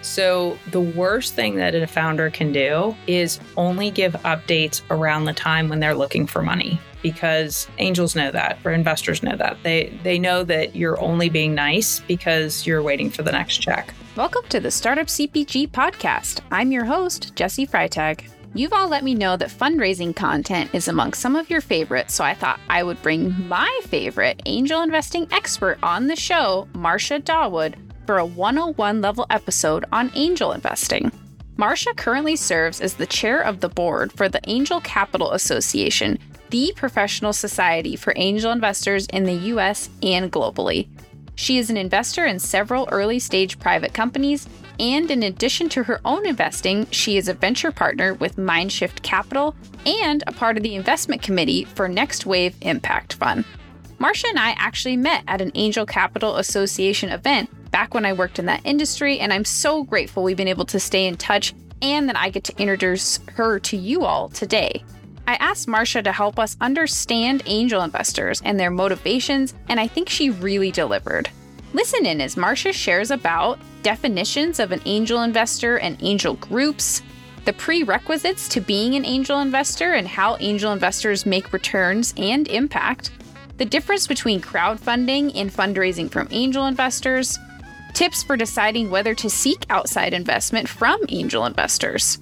So, the worst thing that a founder can do is only give updates around the time when they're looking for money because angels know that or investors know that. They they know that you're only being nice because you're waiting for the next check. Welcome to the Startup CPG podcast. I'm your host, Jesse Freitag. You've all let me know that fundraising content is among some of your favorites, so I thought I would bring my favorite angel investing expert on the show, Marcia Dawood, for a 101 level episode on angel investing. Marcia currently serves as the chair of the board for the Angel Capital Association, the professional society for angel investors in the US and globally. She is an investor in several early stage private companies and in addition to her own investing, she is a venture partner with Mindshift Capital and a part of the investment committee for Next Wave Impact Fund. Marcia and I actually met at an Angel Capital Association event back when I worked in that industry, and I'm so grateful we've been able to stay in touch and that I get to introduce her to you all today. I asked Marcia to help us understand angel investors and their motivations, and I think she really delivered. Listen in as Marcia shares about definitions of an angel investor and angel groups, the prerequisites to being an angel investor and how angel investors make returns and impact, the difference between crowdfunding and fundraising from angel investors, tips for deciding whether to seek outside investment from angel investors.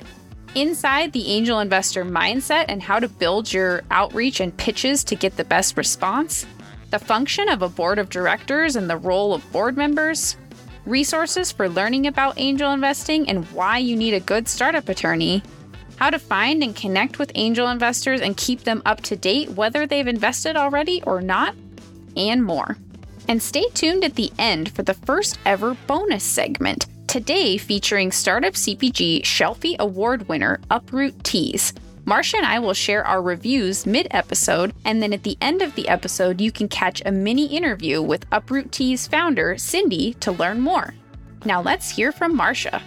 Inside the angel investor mindset and how to build your outreach and pitches to get the best response, the function of a board of directors and the role of board members, resources for learning about angel investing and why you need a good startup attorney, how to find and connect with angel investors and keep them up to date whether they've invested already or not, and more. And stay tuned at the end for the first ever bonus segment, today featuring Startup CPG Shelfie Award winner Uproot Teas Marcia and I will share our reviews mid episode, and then at the end of the episode, you can catch a mini interview with Uproot Tea's founder, Cindy, to learn more. Now let's hear from Marcia.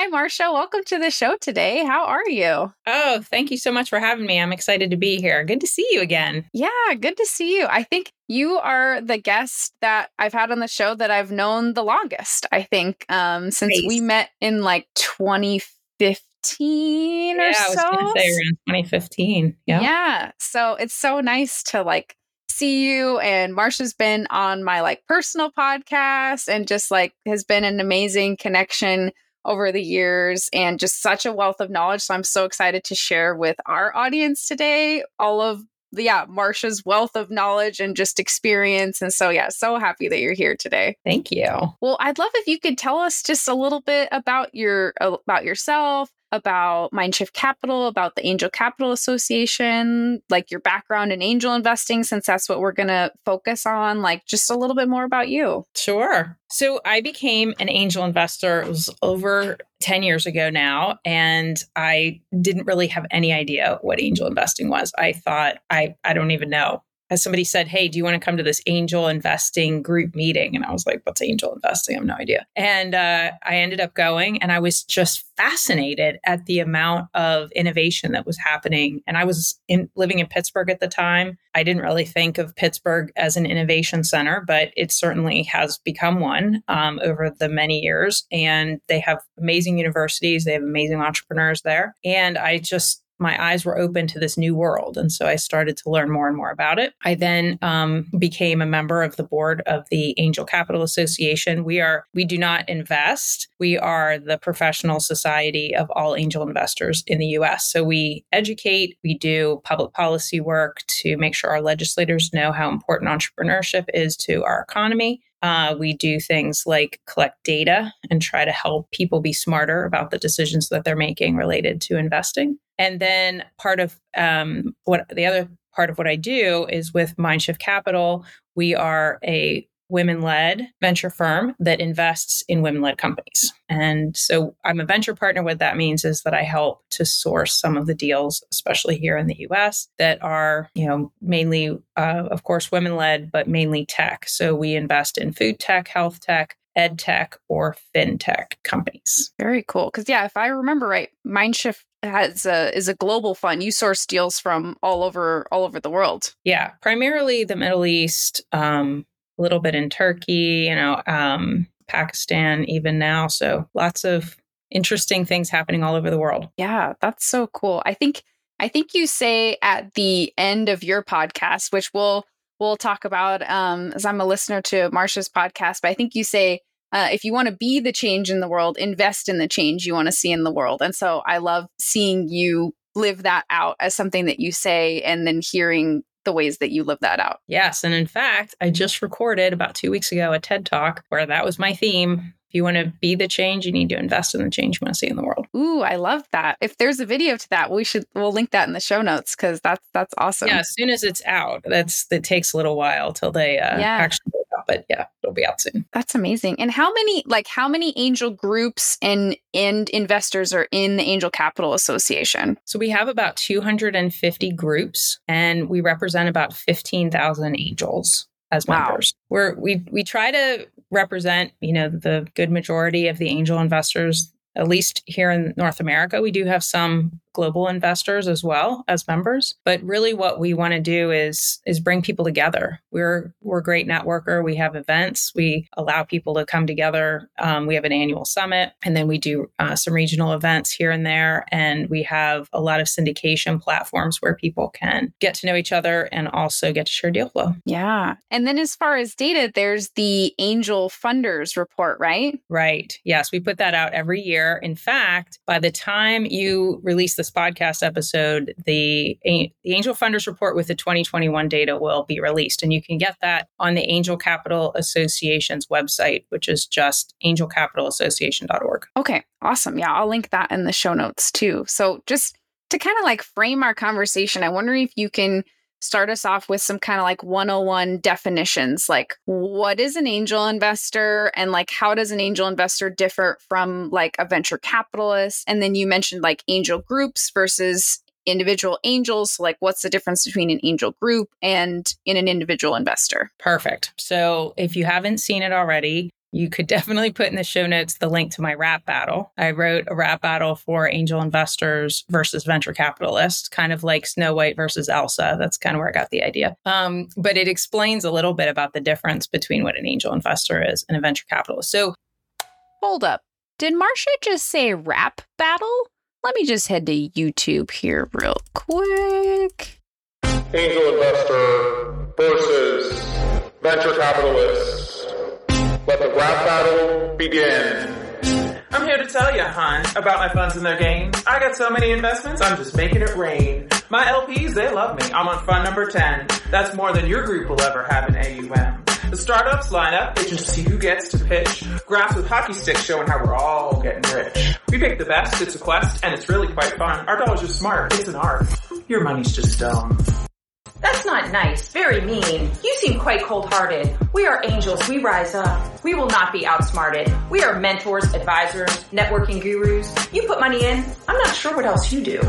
Hi, Marcia. Welcome to the show today. How are you? Oh, thank you so much for having me. I'm excited to be here. Good to see you again. Yeah, good to see you. I think you are the guest that I've had on the show that I've known the longest, I think, um, since nice. we met in like 2015 yeah, or so. I was say around 2015. Yeah. Yeah. So it's so nice to like see you and Marcia's been on my like personal podcast and just like has been an amazing connection over the years and just such a wealth of knowledge. So I'm so excited to share with our audience today all of the, yeah, Marcia's wealth of knowledge and just experience. And so, yeah, so happy that you're here today. Thank you. Well, I'd love if you could tell us just a little bit about your about yourself, about Mindshift Capital, about the Angel Capital Association, like your background in angel investing, since that's what we're going to focus on, like just a little bit more about you. Sure. So I became an angel investor, it was over 10 years ago now, and I didn't really have any idea what angel investing was. I thought, I, I don't even know as somebody said, Hey, do you want to come to this angel investing group meeting? And I was like, What's angel investing? I have no idea. And uh, I ended up going and I was just fascinated at the amount of innovation that was happening. And I was in, living in Pittsburgh at the time. I didn't really think of Pittsburgh as an innovation center, but it certainly has become one um, over the many years. And they have amazing universities, they have amazing entrepreneurs there. And I just my eyes were open to this new world. And so I started to learn more and more about it. I then um, became a member of the board of the Angel Capital Association. We are, we do not invest. We are the professional society of all angel investors in the US. So we educate, we do public policy work to make sure our legislators know how important entrepreneurship is to our economy. Uh, we do things like collect data and try to help people be smarter about the decisions that they're making related to investing. And then part of um, what the other part of what I do is with Mindshift Capital, we are a women led venture firm that invests in women led companies. And so I'm a venture partner. What that means is that I help to source some of the deals, especially here in the US, that are, you know, mainly, uh, of course, women led, but mainly tech. So we invest in food tech, health tech, ed tech, or fintech companies. Very cool. Because, yeah, if I remember right, Mindshift has a is a global fund. You source deals from all over all over the world. Yeah, primarily the Middle East, um, a little bit in Turkey, you know, um, Pakistan, even now. So lots of interesting things happening all over the world. Yeah, that's so cool. I think I think you say at the end of your podcast, which we'll we'll talk about um, as I'm a listener to Marcia's podcast, but I think you say uh, if you want to be the change in the world, invest in the change you want to see in the world. And so I love seeing you live that out as something that you say and then hearing the ways that you live that out. Yes. And in fact, I just recorded about two weeks ago a TED talk where that was my theme if you want to be the change, you need to invest in the change you want to see in the world. Ooh, I love that. If there's a video to that, we should we'll link that in the show notes because that's that's awesome. Yeah, as soon as it's out, that's it takes a little while till they uh, yeah. actually but yeah, it'll be out soon. That's amazing. And how many like how many angel groups and and investors are in the Angel Capital Association? So we have about 250 groups, and we represent about 15,000 angels as members. Wow. We're we we try to represent, you know, the good majority of the angel investors at least here in North America. We do have some global investors as well as members. But really what we want to do is is bring people together. We're we're a great networker. We have events. We allow people to come together. Um, we have an annual summit, and then we do uh, some regional events here and there. And we have a lot of syndication platforms where people can get to know each other and also get to share deal flow. Yeah. And then as far as data, there's the Angel Funders report, right? Right. Yes, we put that out every year. In fact, by the time you release the this podcast episode, the, the Angel Funders Report with the 2021 data will be released. And you can get that on the Angel Capital Association's website, which is just angelcapitalassociation.org. Okay, awesome. Yeah, I'll link that in the show notes too. So just to kind of like frame our conversation, I wonder if you can start us off with some kind of like 101 definitions like what is an angel investor? And like how does an angel investor differ from like a venture capitalist? And then you mentioned like angel groups versus individual angels so like what's the difference between an angel group and in an individual investor? Perfect. So if you haven't seen it already you could definitely put in the show notes the link to my rap battle. I wrote a rap battle for angel investors versus venture capitalists, kind of like Snow White versus Elsa. That's kind of where I got the idea. Um, but it explains a little bit about the difference between what an angel investor is and a venture capitalist. So, hold up. Did Marcia just say rap battle? Let me just head to YouTube here real quick. Angel investor versus venture capitalist the rap battle begin. I'm here to tell you, hon, about my funds and their gains. I got so many investments, I'm just making it rain. My LPs, they love me. I'm on fund number 10. That's more than your group will ever have in AUM. The startups line up, they just see who gets to pitch. Graphs with hockey sticks showing how we're all getting rich. We pick the best, it's a quest, and it's really quite fun. Our dollars are smart, it's an art. Your money's just dumb. That's not nice. Very mean. You seem quite cold-hearted. We are angels. We rise up. We will not be outsmarted. We are mentors, advisors, networking gurus. You put money in. I'm not sure what else you do.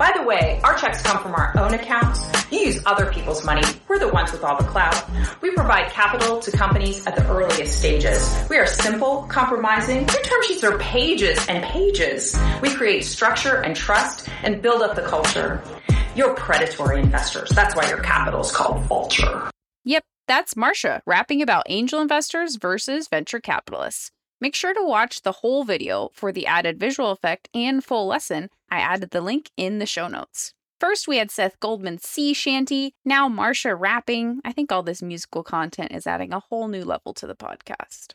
By the way, our checks come from our own accounts. You use other people's money. We're the ones with all the clout. We provide capital to companies at the earliest stages. We are simple, compromising. Your term sheets are pages and pages. We create structure and trust and build up the culture. You're predatory investors. That's why your capital is called vulture. Yep, that's Marcia rapping about angel investors versus venture capitalists. Make sure to watch the whole video for the added visual effect and full lesson. I added the link in the show notes. First, we had Seth Goldman's sea shanty. Now, Marcia rapping. I think all this musical content is adding a whole new level to the podcast.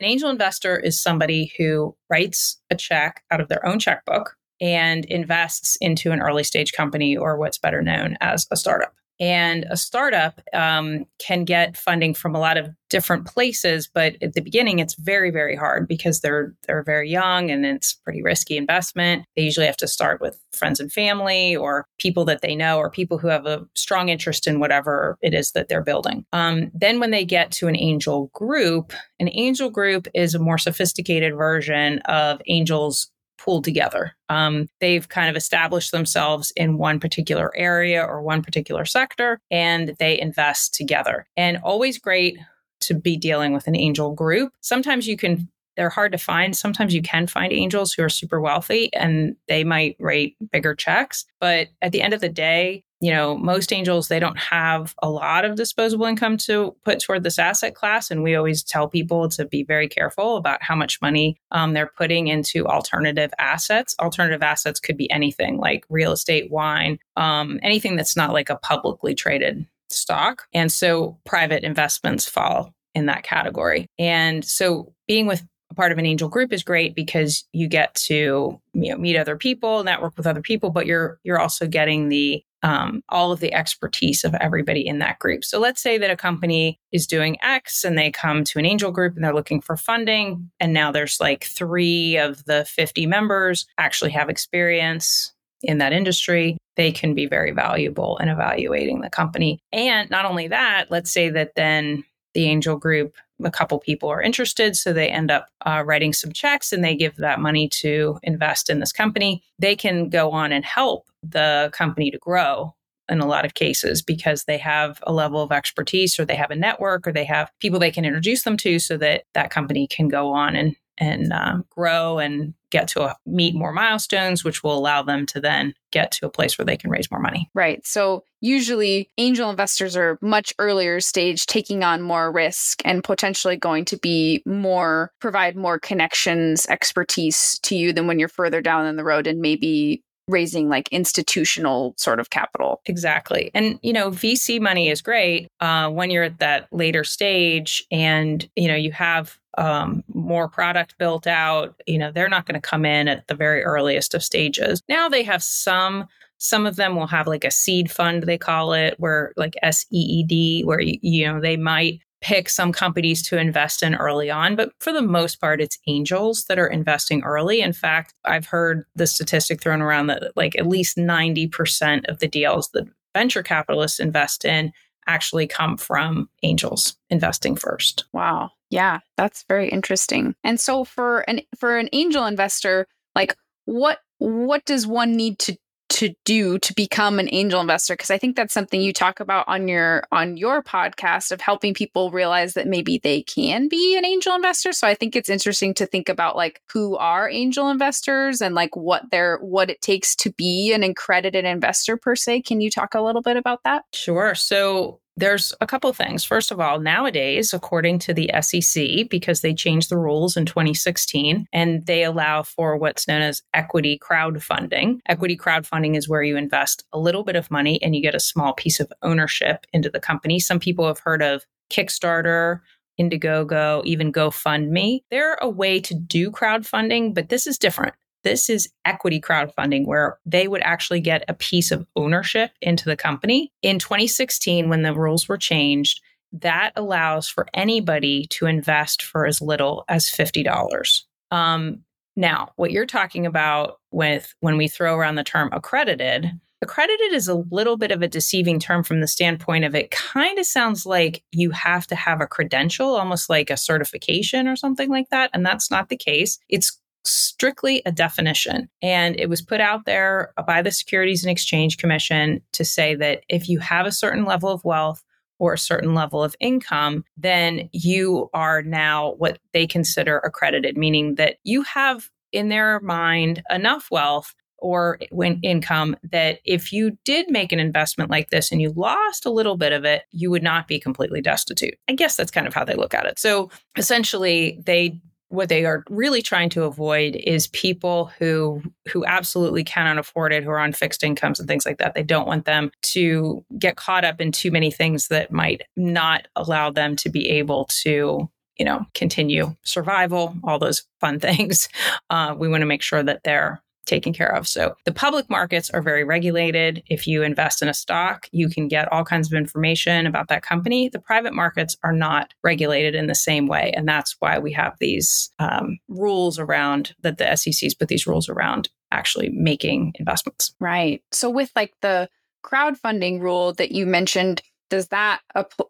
An angel investor is somebody who writes a check out of their own checkbook and invests into an early stage company or what's better known as a startup. And a startup um, can get funding from a lot of different places, but at the beginning, it's very, very hard because they're they're very young and it's pretty risky investment. They usually have to start with friends and family or people that they know or people who have a strong interest in whatever it is that they're building. Um, then, when they get to an angel group, an angel group is a more sophisticated version of angels pooled together. Um, they've kind of established themselves in one particular area or one particular sector, and they invest together. And always great to be dealing with an angel group. Sometimes you can they're hard to find. Sometimes you can find angels who are super wealthy and they might write bigger checks. But at the end of the day, you know, most angels, they don't have a lot of disposable income to put toward this asset class. And we always tell people to be very careful about how much money um, they're putting into alternative assets. Alternative assets could be anything like real estate, wine, um, anything that's not like a publicly traded stock. And so private investments fall in that category. And so being with a part of an angel group is great because you get to you know meet other people network with other people but you're you're also getting the um, all of the expertise of everybody in that group. So let's say that a company is doing x and they come to an angel group and they're looking for funding and now there's like three of the 50 members actually have experience in that industry they can be very valuable in evaluating the company. And not only that let's say that then the angel group a couple people are interested. So they end up uh, writing some checks and they give that money to invest in this company. They can go on and help the company to grow in a lot of cases because they have a level of expertise or they have a network or they have people they can introduce them to so that that company can go on and and um, grow and get to a, meet more milestones, which will allow them to then get to a place where they can raise more money. Right. So usually angel investors are much earlier stage, taking on more risk and potentially going to be more, provide more connections, expertise to you than when you're further down in the road and maybe raising like institutional sort of capital. Exactly. And, you know, VC money is great uh, when you're at that later stage and, you know, you have um, more product built out. You know, they're not going to come in at the very earliest of stages. Now they have some some of them will have like a seed fund they call it where like SEED where you, know they might pick some companies to invest in early on, but for the most part, it's angels that are investing early. In fact, I've heard the statistic thrown around that like at least 90% of the deals that venture capitalists invest in actually come from angels investing first. Wow. Yeah, that's very interesting. And so for an for an angel investor, like what what does one need to to do to become an angel investor? Because i think that's something you talk about on your on your podcast of helping people realize that maybe they can be an angel investor. So i think it's interesting to think about like who are angel investors and like what they're what it takes to be an accredited investor per se. Can you talk a little bit about that? Sure. So there's a couple things. First of all, nowadays, according to the SEC, because they changed the rules in 2016 and they allow for what's known as equity crowdfunding. Equity crowdfunding is where you invest a little bit of money and you get a small piece of ownership into the company. Some people have heard of Kickstarter Indiegogo, even GoFundMe. They're a way to do crowdfunding, but this is different. This is equity crowdfunding where they would actually get a piece of ownership into the company. In 2016, when the rules were changed, that allows for anybody to invest for as little as $50. Um, now, what you're talking about with when we throw around the term accredited, accredited is a little bit of a deceiving term from the standpoint of it kind of sounds like you have to have a credential, almost like a certification or something like that. And that's not the case. It's strictly a definition. And it was put out there by the Securities and Exchange Commission to say that if you have a certain level of wealth or a certain level of income, then you are now what they consider accredited, meaning that you have in their mind enough wealth or when income that if you did make an investment like this and you lost a little bit of it, you would not be completely destitute. I guess that's kind of how they look at it. So essentially, they what they are really trying to avoid is people who who absolutely cannot afford it who are on fixed incomes and things like that. They don't want them to get caught up in too many things that might not allow them to be able to you know continue survival all those fun things. Uh, we want to make sure that they're taken care of. So the public markets are very regulated. If you invest in a stock, you can get all kinds of information about that company. The private markets are not regulated in the same way. And that's why we have these um, rules around that the SEC's put these rules around actually making investments. Right. So with like the crowdfunding rule that you mentioned, does that,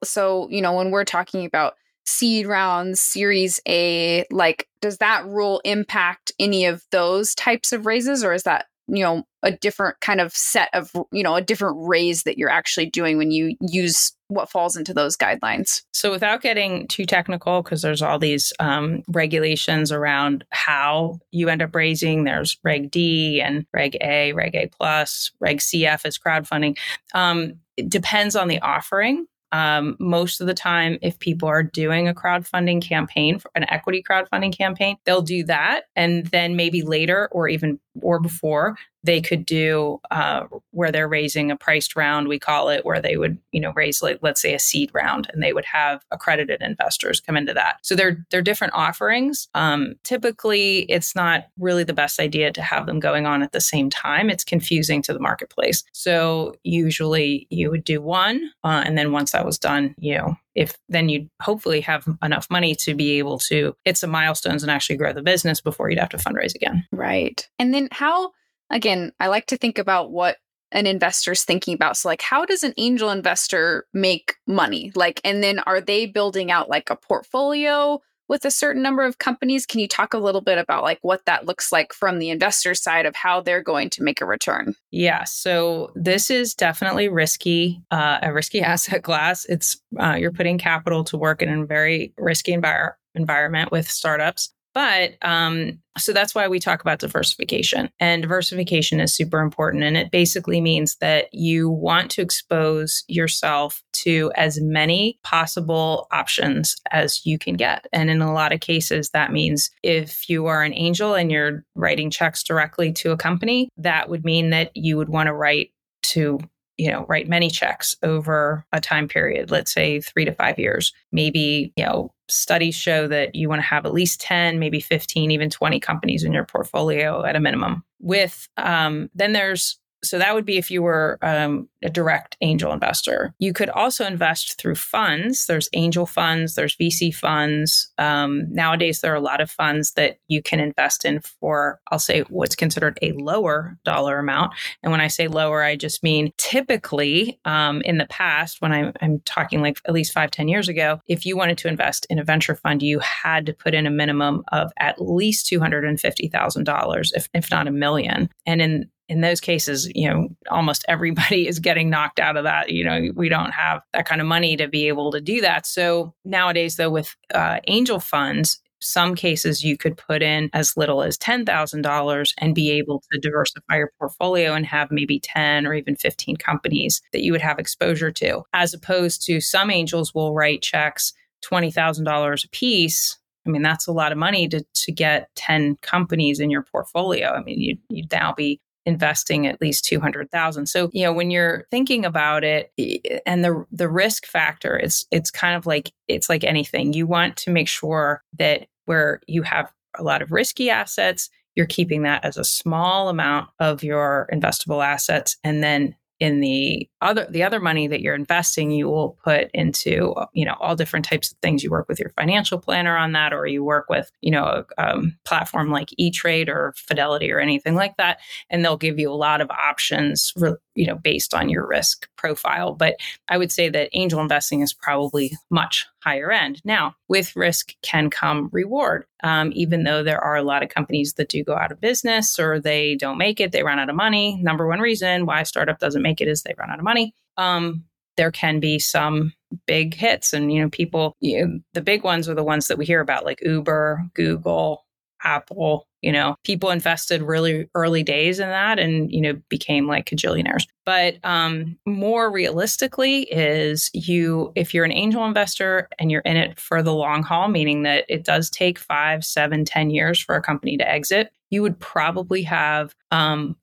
so, you know, when we're talking about seed rounds, series A, like does that rule impact any of those types of raises or is that you know, a different kind of set of, you know, a different raise that you're actually doing when you use what falls into those guidelines. So, without getting too technical, because there's all these um, regulations around how you end up raising, there's Reg D and Reg A, Reg A plus, Reg CF is crowdfunding. Um, it depends on the offering. Um, most of the time, if people are doing a crowdfunding campaign, an equity crowdfunding campaign, they'll do that. And then maybe later or even or before, they could do uh, where they're raising a priced round, we call it, where they would, you know, raise like let's say a seed round, and they would have accredited investors come into that. So they're they're different offerings. Um, typically, it's not really the best idea to have them going on at the same time. It's confusing to the marketplace. So usually you would do one, uh, and then once that was done, you know, if then you'd hopefully have enough money to be able to hit some milestones and actually grow the business before you'd have to fundraise again. Right. And then how again, I like to think about what an investor's thinking about. So, like, how does an angel investor make money? Like, and then are they building out like a portfolio with a certain number of companies? Can you talk a little bit about like what that looks like from the investor side of how they're going to make a return? Yeah. So this is definitely risky, uh, a risky asset class. It's uh, you're putting capital to work in a very risky envir- environment with startups. But um, so that's why we talk about diversification. And diversification is super important. And it basically means that you want to expose yourself to as many possible options as you can get. And in a lot of cases, that means if you are an angel and you're writing checks directly to a company, that would mean that you would want to write to you know write many checks over a time period let's say 3 to 5 years maybe you know studies show that you want to have at least 10 maybe 15 even 20 companies in your portfolio at a minimum with um, then there's so that would be if you were um, a direct angel investor. You could also invest through funds. There's angel funds, there's VC funds. Um, nowadays, there are a lot of funds that you can invest in for, I'll say, what's considered a lower dollar amount. And when I say lower, I just mean typically um, in the past, when I'm, I'm talking like at least five, ten years ago, if you wanted to invest in a venture fund, you had to put in a minimum of at least $250,000, if, if not a million. And in in those cases, you know, almost everybody is getting knocked out of that. You know, we don't have that kind of money to be able to do that. So nowadays, though, with uh, angel funds, some cases you could put in as little as $10,000 and be able to diversify your portfolio and have maybe 10 or even 15 companies that you would have exposure to, as opposed to some angels will write checks $20,000 a piece I mean, that's a lot of money to, to get 10 companies in your portfolio. I mean, you'd, you'd now be investing at least 200,000. So, you know, when you're thinking about it and the the risk factor, it's it's kind of like it's like anything. You want to make sure that where you have a lot of risky assets, you're keeping that as a small amount of your investable assets and then in the other the other money that you're investing you will put into you know all different types of things. You work with your financial planner on that or you work with you know a um, platform like e-trade or fidelity or anything like that and they'll give you a lot of options you know based on your risk profile. But i would say that angel investing is probably much higher end. Now with risk can come reward. Um, even though there are a lot of companies that do go out of business or they don't make it they run out of money number one reason why a startup doesn't make it is they run out of money um, there can be some big hits. And you know people you know, the big ones are the ones that we hear about like uber google apple you know people invested really early days in that and you know became like cajillionaires. But um, more realistically is you if you're an angel investor and you're in it for the long haul meaning that it does take five seven ten years for a company to exit you would probably have um,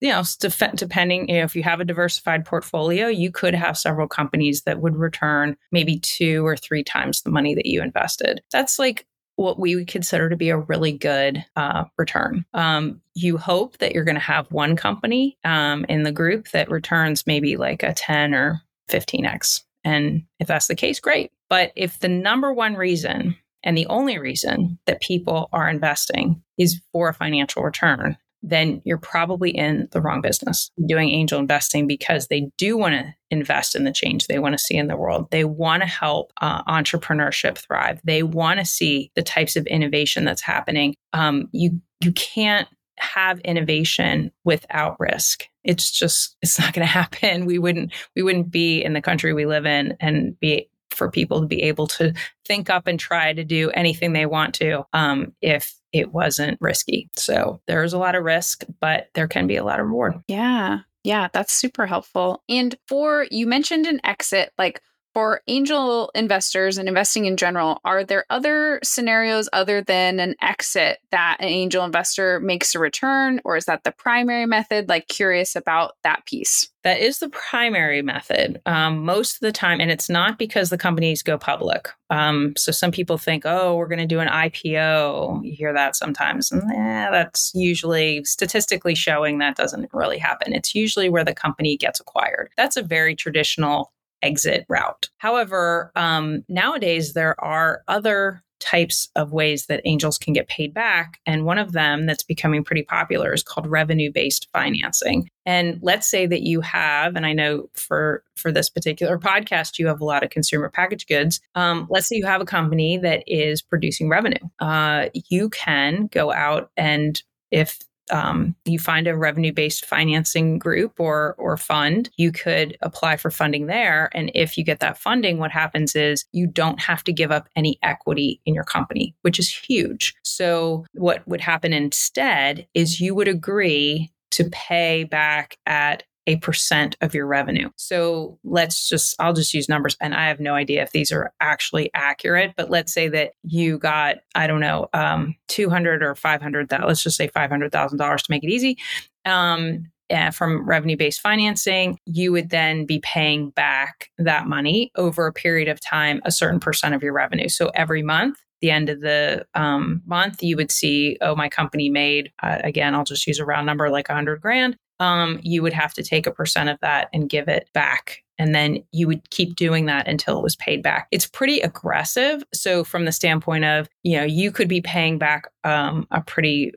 you know depending if you have a diversified portfolio you could have several companies that would return maybe two or three times the money that you invested that's like what we would consider to be a really good uh, return. Um, you hope that you're going to have one company um, in the group that returns maybe like a 10 or 15x. And if that's the case, great. But if the number one reason and the only reason that people are investing is for a financial return, then you're probably in the wrong business doing angel investing because they do want to invest in the change they want to see in the world. They want to help uh, entrepreneurship thrive. They want to see the types of innovation that's happening. Um, you you can't have innovation without risk. It's just it's not going to happen. We wouldn't we wouldn't be in the country we live in and be for people to be able to think up and try to do anything they want to um, if it wasn't risky. So there's a lot of risk, but there can be a lot of reward. Yeah. Yeah, that's super helpful. And for you mentioned an exit, like for angel investors and investing in general, are there other scenarios other than an exit that an angel investor makes a return, or is that the primary method? Like, curious about that piece. That is the primary method um, most of the time. And it's not because the companies go public. Um, so some people think, oh, we're going to do an IPO. You hear that sometimes. And eh, that's usually statistically showing that doesn't really happen. It's usually where the company gets acquired. That's a very traditional exit route. However, um, nowadays there are other types of ways that angels can get paid back. And one of them that's becoming pretty popular is called revenue based financing. And let's say that you have, and I know for for this particular podcast, you have a lot of consumer packaged goods. Um, let's say you have a company that is producing revenue. Uh, you can go out and if um, you find a revenue based financing group or or fund, you could apply for funding there. And if you get that funding, what happens is you don't have to give up any equity in your company, which is huge. So what would happen instead is you would agree to pay back at a percent of your revenue. So let's just, I'll just use numbers. And I have no idea if these are actually accurate, but let's say that you got, I don't know, um, 200 or 500, let's just say $500,000 to make it easy. Um, uh, from revenue based financing, you would then be paying back that money over a period of time, a certain percent of your revenue. So every month, the end of the um, month, you would see, oh, my company made, uh, again, I'll just use a round number like 100 grand um, you would have to take a percent of that and give it back. And then you would keep doing that until it was paid back. It's pretty aggressive. So, from the standpoint of, you know, you could be paying back um, a pretty,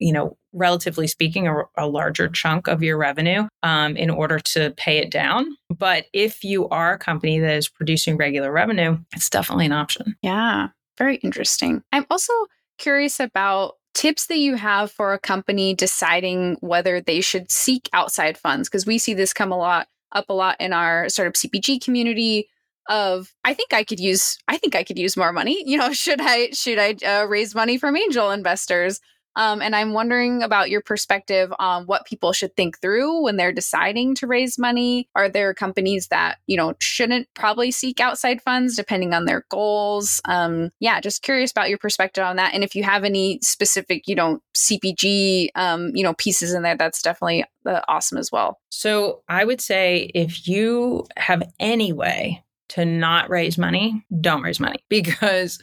you know, relatively speaking, a, a larger chunk of your revenue um, in order to pay it down. But if you are a company that is producing regular revenue, it's definitely an option. Yeah, very interesting. I'm also curious about tips that you have for a company deciding whether they should seek outside funds because we see this come a lot up a lot in our startup CPG community of I think I could use I think I could use more money. You know, should I should I uh, raise money from angel investors? Um, and I'm wondering about your perspective on what people should think through when they're deciding to raise money. Are there companies that, you know, shouldn't probably seek outside funds depending on their goals? Um, yeah, just curious about your perspective on that. And if you have any specific, you know, CPG, um, you know, pieces in there, that's definitely uh, awesome as well. So I would say if you have any way to not raise money, don't raise money because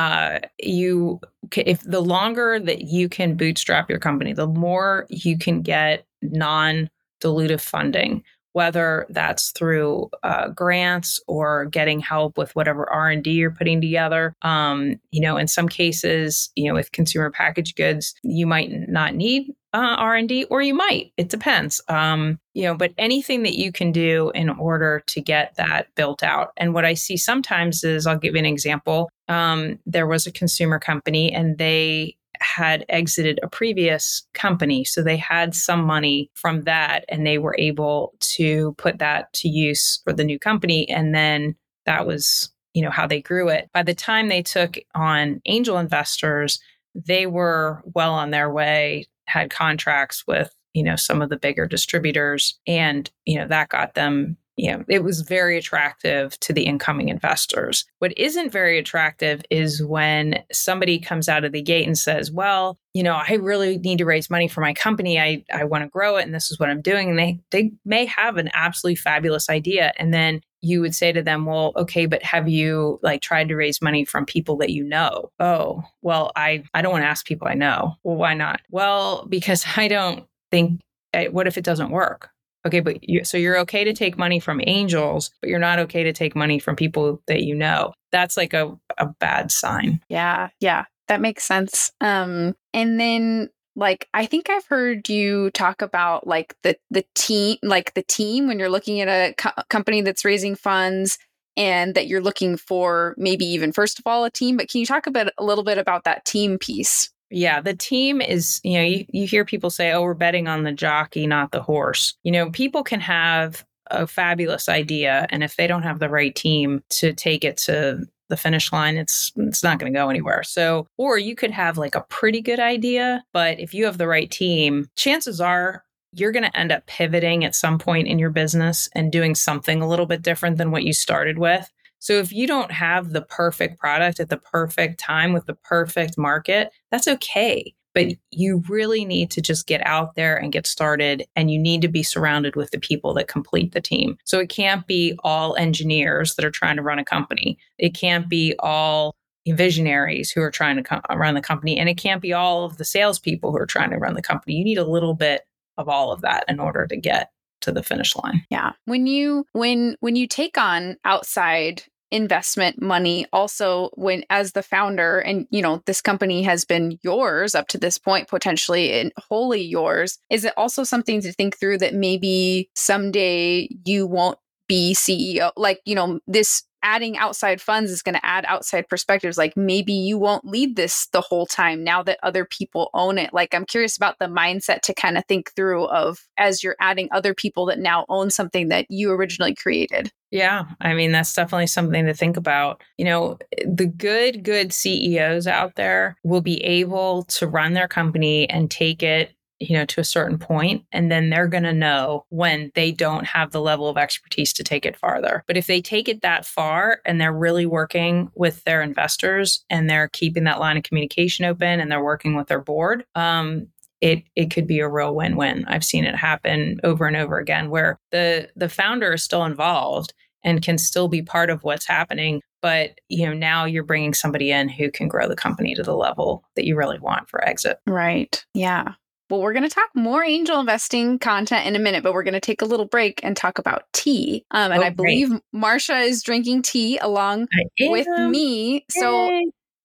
uh, you if the longer that you can bootstrap your company, the more you can get non dilutive funding whether that's through uh, grants or getting help with whatever r&d you're putting together. Um, you know in some cases you know with consumer packaged goods you might not need uh, r&d or you might it depends. Um, you know but anything that you can do in order to get that built out. And what i see sometimes is i'll give you an example um, there was a consumer company and they had exited a previous company. So they had some money from that and they were able to put that to use for the new company. And then that was, you know, how they grew it. By the time they took on angel investors, they were well on their way, had contracts with, you know, some of the bigger distributors. And, you know, that got them you know, it was very attractive to the incoming investors. What isn't very attractive is when somebody comes out of the gate and says, well, you know, I really need to raise money for my company. I, I want to grow it and this is what I'm doing. And they, they may have an absolutely fabulous idea. And then you would say to them, well, okay, but have you like tried to raise money from people that you know? Oh, well, I, I don't want to ask people I know. Well, why not? Well, because I don't think, eh, what if it doesn't work? Okay, but you, so you're okay to take money from angels, but you're not okay to take money from people that you know. That's like a, a bad sign. Yeah, yeah, that makes sense. Um, and then like I think I've heard you talk about like the the team, like the team when you're looking at a co- company that's raising funds and that you're looking for maybe even first of all a team. But can you talk a bit a little bit about that team piece? Yeah, the team is, you know, you, you hear people say, oh, we're betting on the jockey, not the horse. You know, people can have a fabulous idea. And if they don't have the right team to take it to the finish line, it's it's not going to go anywhere. So, or you could have like a pretty good idea, but if you have the right team, chances are you're going to end up pivoting at some point in your business and doing something a little bit different than what you started with. So if you don't have the perfect product at the perfect time with the perfect market, that's okay. But you really need to just get out there and get started, and you need to be surrounded with the people that complete the team. So it can't be all engineers that are trying to run a company. It can't be all visionaries who are trying to co- uh, run the company, and it can't be all of the salespeople who are trying to run the company. You need a little bit of all of that in order to get to the finish line. Yeah. When you when when you take on outside investment money. Also when as the founder and you know this company has been yours up to this point potentially and wholly yours is it also something to think through that maybe someday you won't be CEO like you know this adding outside funds is going to add outside perspectives like maybe you won't lead this the whole time now that other people own it like i'm curious about the mindset to kind of think through of as you're adding other people that now own something that you originally created yeah, I mean, that's definitely something to think about. You know, the good, good CEOs out there will be able to run their company and take it you know to a certain point and then they're going to know when they don't have the level of expertise to take it farther. But if they take it that far and they're really working with their investors and they're keeping that line of communication open and they're working with their board um, it it could be a real win-win. I've seen it happen over and over again where the the founder is still involved and can still be part of what's happening but you know now you're bringing somebody in who can grow the company to the level that you really want for exit. Right. Yeah well, we're going to talk more angel investing content in a minute, but we're going to take a little break and talk about tea. Um, and oh, I believe Marcia is drinking tea along with me. Yay. So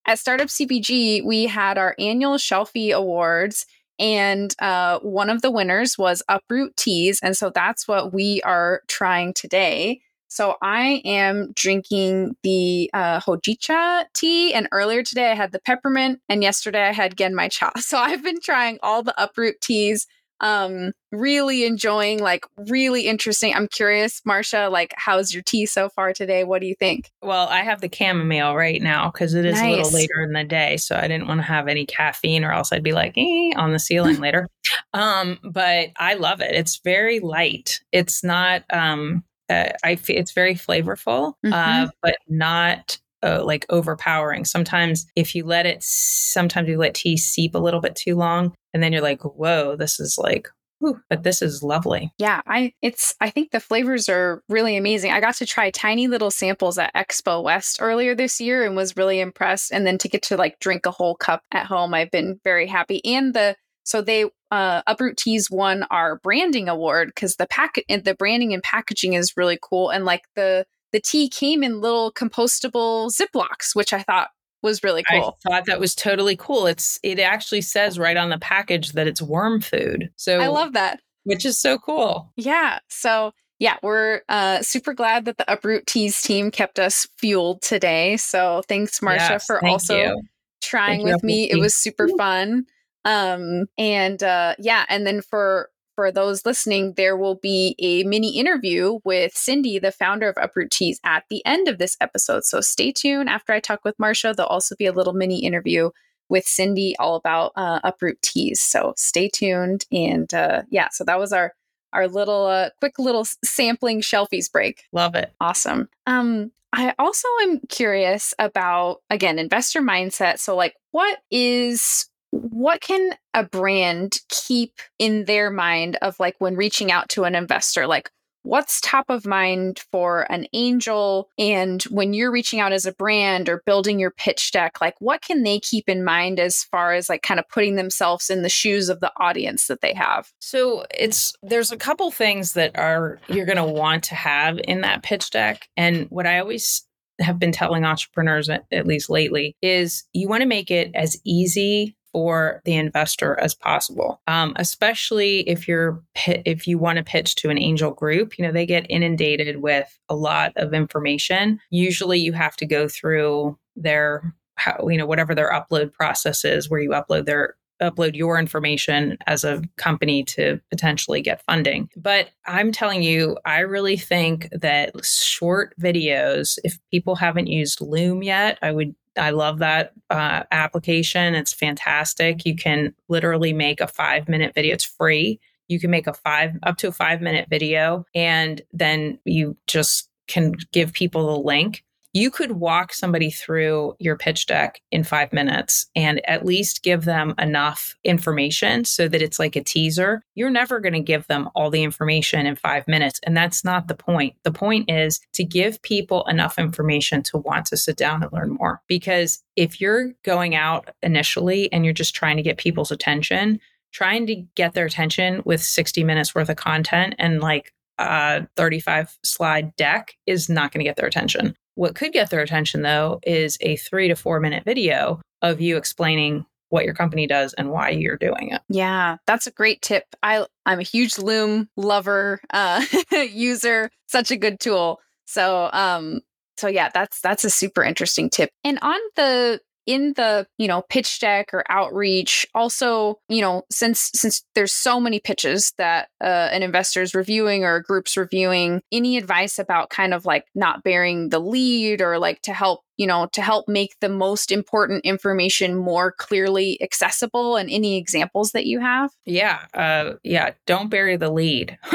at Startup CPG, we had our annual Shelfie Awards. And uh, one of the winners was Uproot Teas. And so that's what we are trying today. So I am drinking the uh, hojicha tea, and earlier today I had the peppermint, and yesterday I had genmaicha. So I've been trying all the uproot teas. Um, really enjoying, like, really interesting. I'm curious, Marcia, like, how's your tea so far today? What do you think? Well, I have the chamomile right now because it is nice. a little later in the day, so I didn't want to have any caffeine, or else I'd be like eh, on the ceiling later. Um, but I love it. It's very light. It's not um uh, I it's very flavorful, uh, mm-hmm. uh, but not uh, like overpowering. Sometimes if you let it, sometimes you let tea seep a little bit too long, and then you're like, whoa, this is like. Whew, but this is lovely. Yeah, I it's I think the flavors are really amazing. I got to try tiny little samples at Expo West earlier this year and was really impressed. And then to get to like drink a whole cup at home, I've been very happy. And the so they uh, Uproot Teas won our branding award because the pack the branding and packaging is really cool, and like the the tea came in little compostable Ziplocs, which I thought was really cool. I thought that was totally cool. It's it actually says right on the package that it's worm food. So I love that, which is so cool. Yeah. So yeah, we're uh, super glad that the Uproot Teas team kept us fueled today. So thanks, Marcia, yes, for also you. trying thank with me. It was super fun. Um, and uh, yeah, and then for for those listening, there will be a mini interview with Cindy, the founder of Uproot Teas, at the end of this episode. So stay tuned. After I talk with Marcia, there'll also be a little mini interview with Cindy all about uh, Uproot Teas. So stay tuned. And uh, yeah, so that was our our little uh, quick little sampling shelfies break. Love it. Awesome. Um, I also am curious about again investor mindset. So like, what is what can a brand keep in their mind of like when reaching out to an investor? Like what's top of mind for an angel? And when you're reaching out as a brand or building your pitch deck like what can they keep in mind as far as like kind of putting themselves in the shoes of the audience that they have? So it's there's a couple things that are you're going to want to have in that pitch deck. And what i always have been telling entrepreneurs at, least lately is you want to make it as easy for the investor as possible. Um, especially if you're if you want to pitch to an angel group, you know they get inundated with a lot of information. Usually, you have to go through their how you know whatever their upload process is where you upload their upload your information as a company to potentially get funding. But I'm telling you, I really think that short videos, if people haven't used Loom yet, I would I love that uh, application. It's fantastic. You can literally make a five minute video. It's free. You can make a five up to a five minute video, and then you just can give people the link you could walk somebody through your pitch deck in five minutes and at least give them enough information so that it's like a teaser. You're never going to give them all the information in five minutes. And that's not the point. The point is to give people enough information to want to sit down and learn more. Because if you're going out initially and you're just trying to get people's attention, trying to get their attention with 60 minutes worth of content and like a 35 slide deck is not going to get their attention. What could get their attention, though, is a three to four minute video of you explaining what your company does and why you're doing it. Yeah, that's a great tip. I I'm a huge Loom lover, uh, user. Such a good tool. So um, so yeah, that's that's a super interesting tip. And on the in the you know pitch deck or outreach. Also you know since since there's so many pitches that uh, an investor is reviewing or a group's reviewing any advice about kind of like not bearing the lead or like to help you know to help make the most important information more clearly accessible and any examples that you have? Yeah uh yeah don't bury the lead.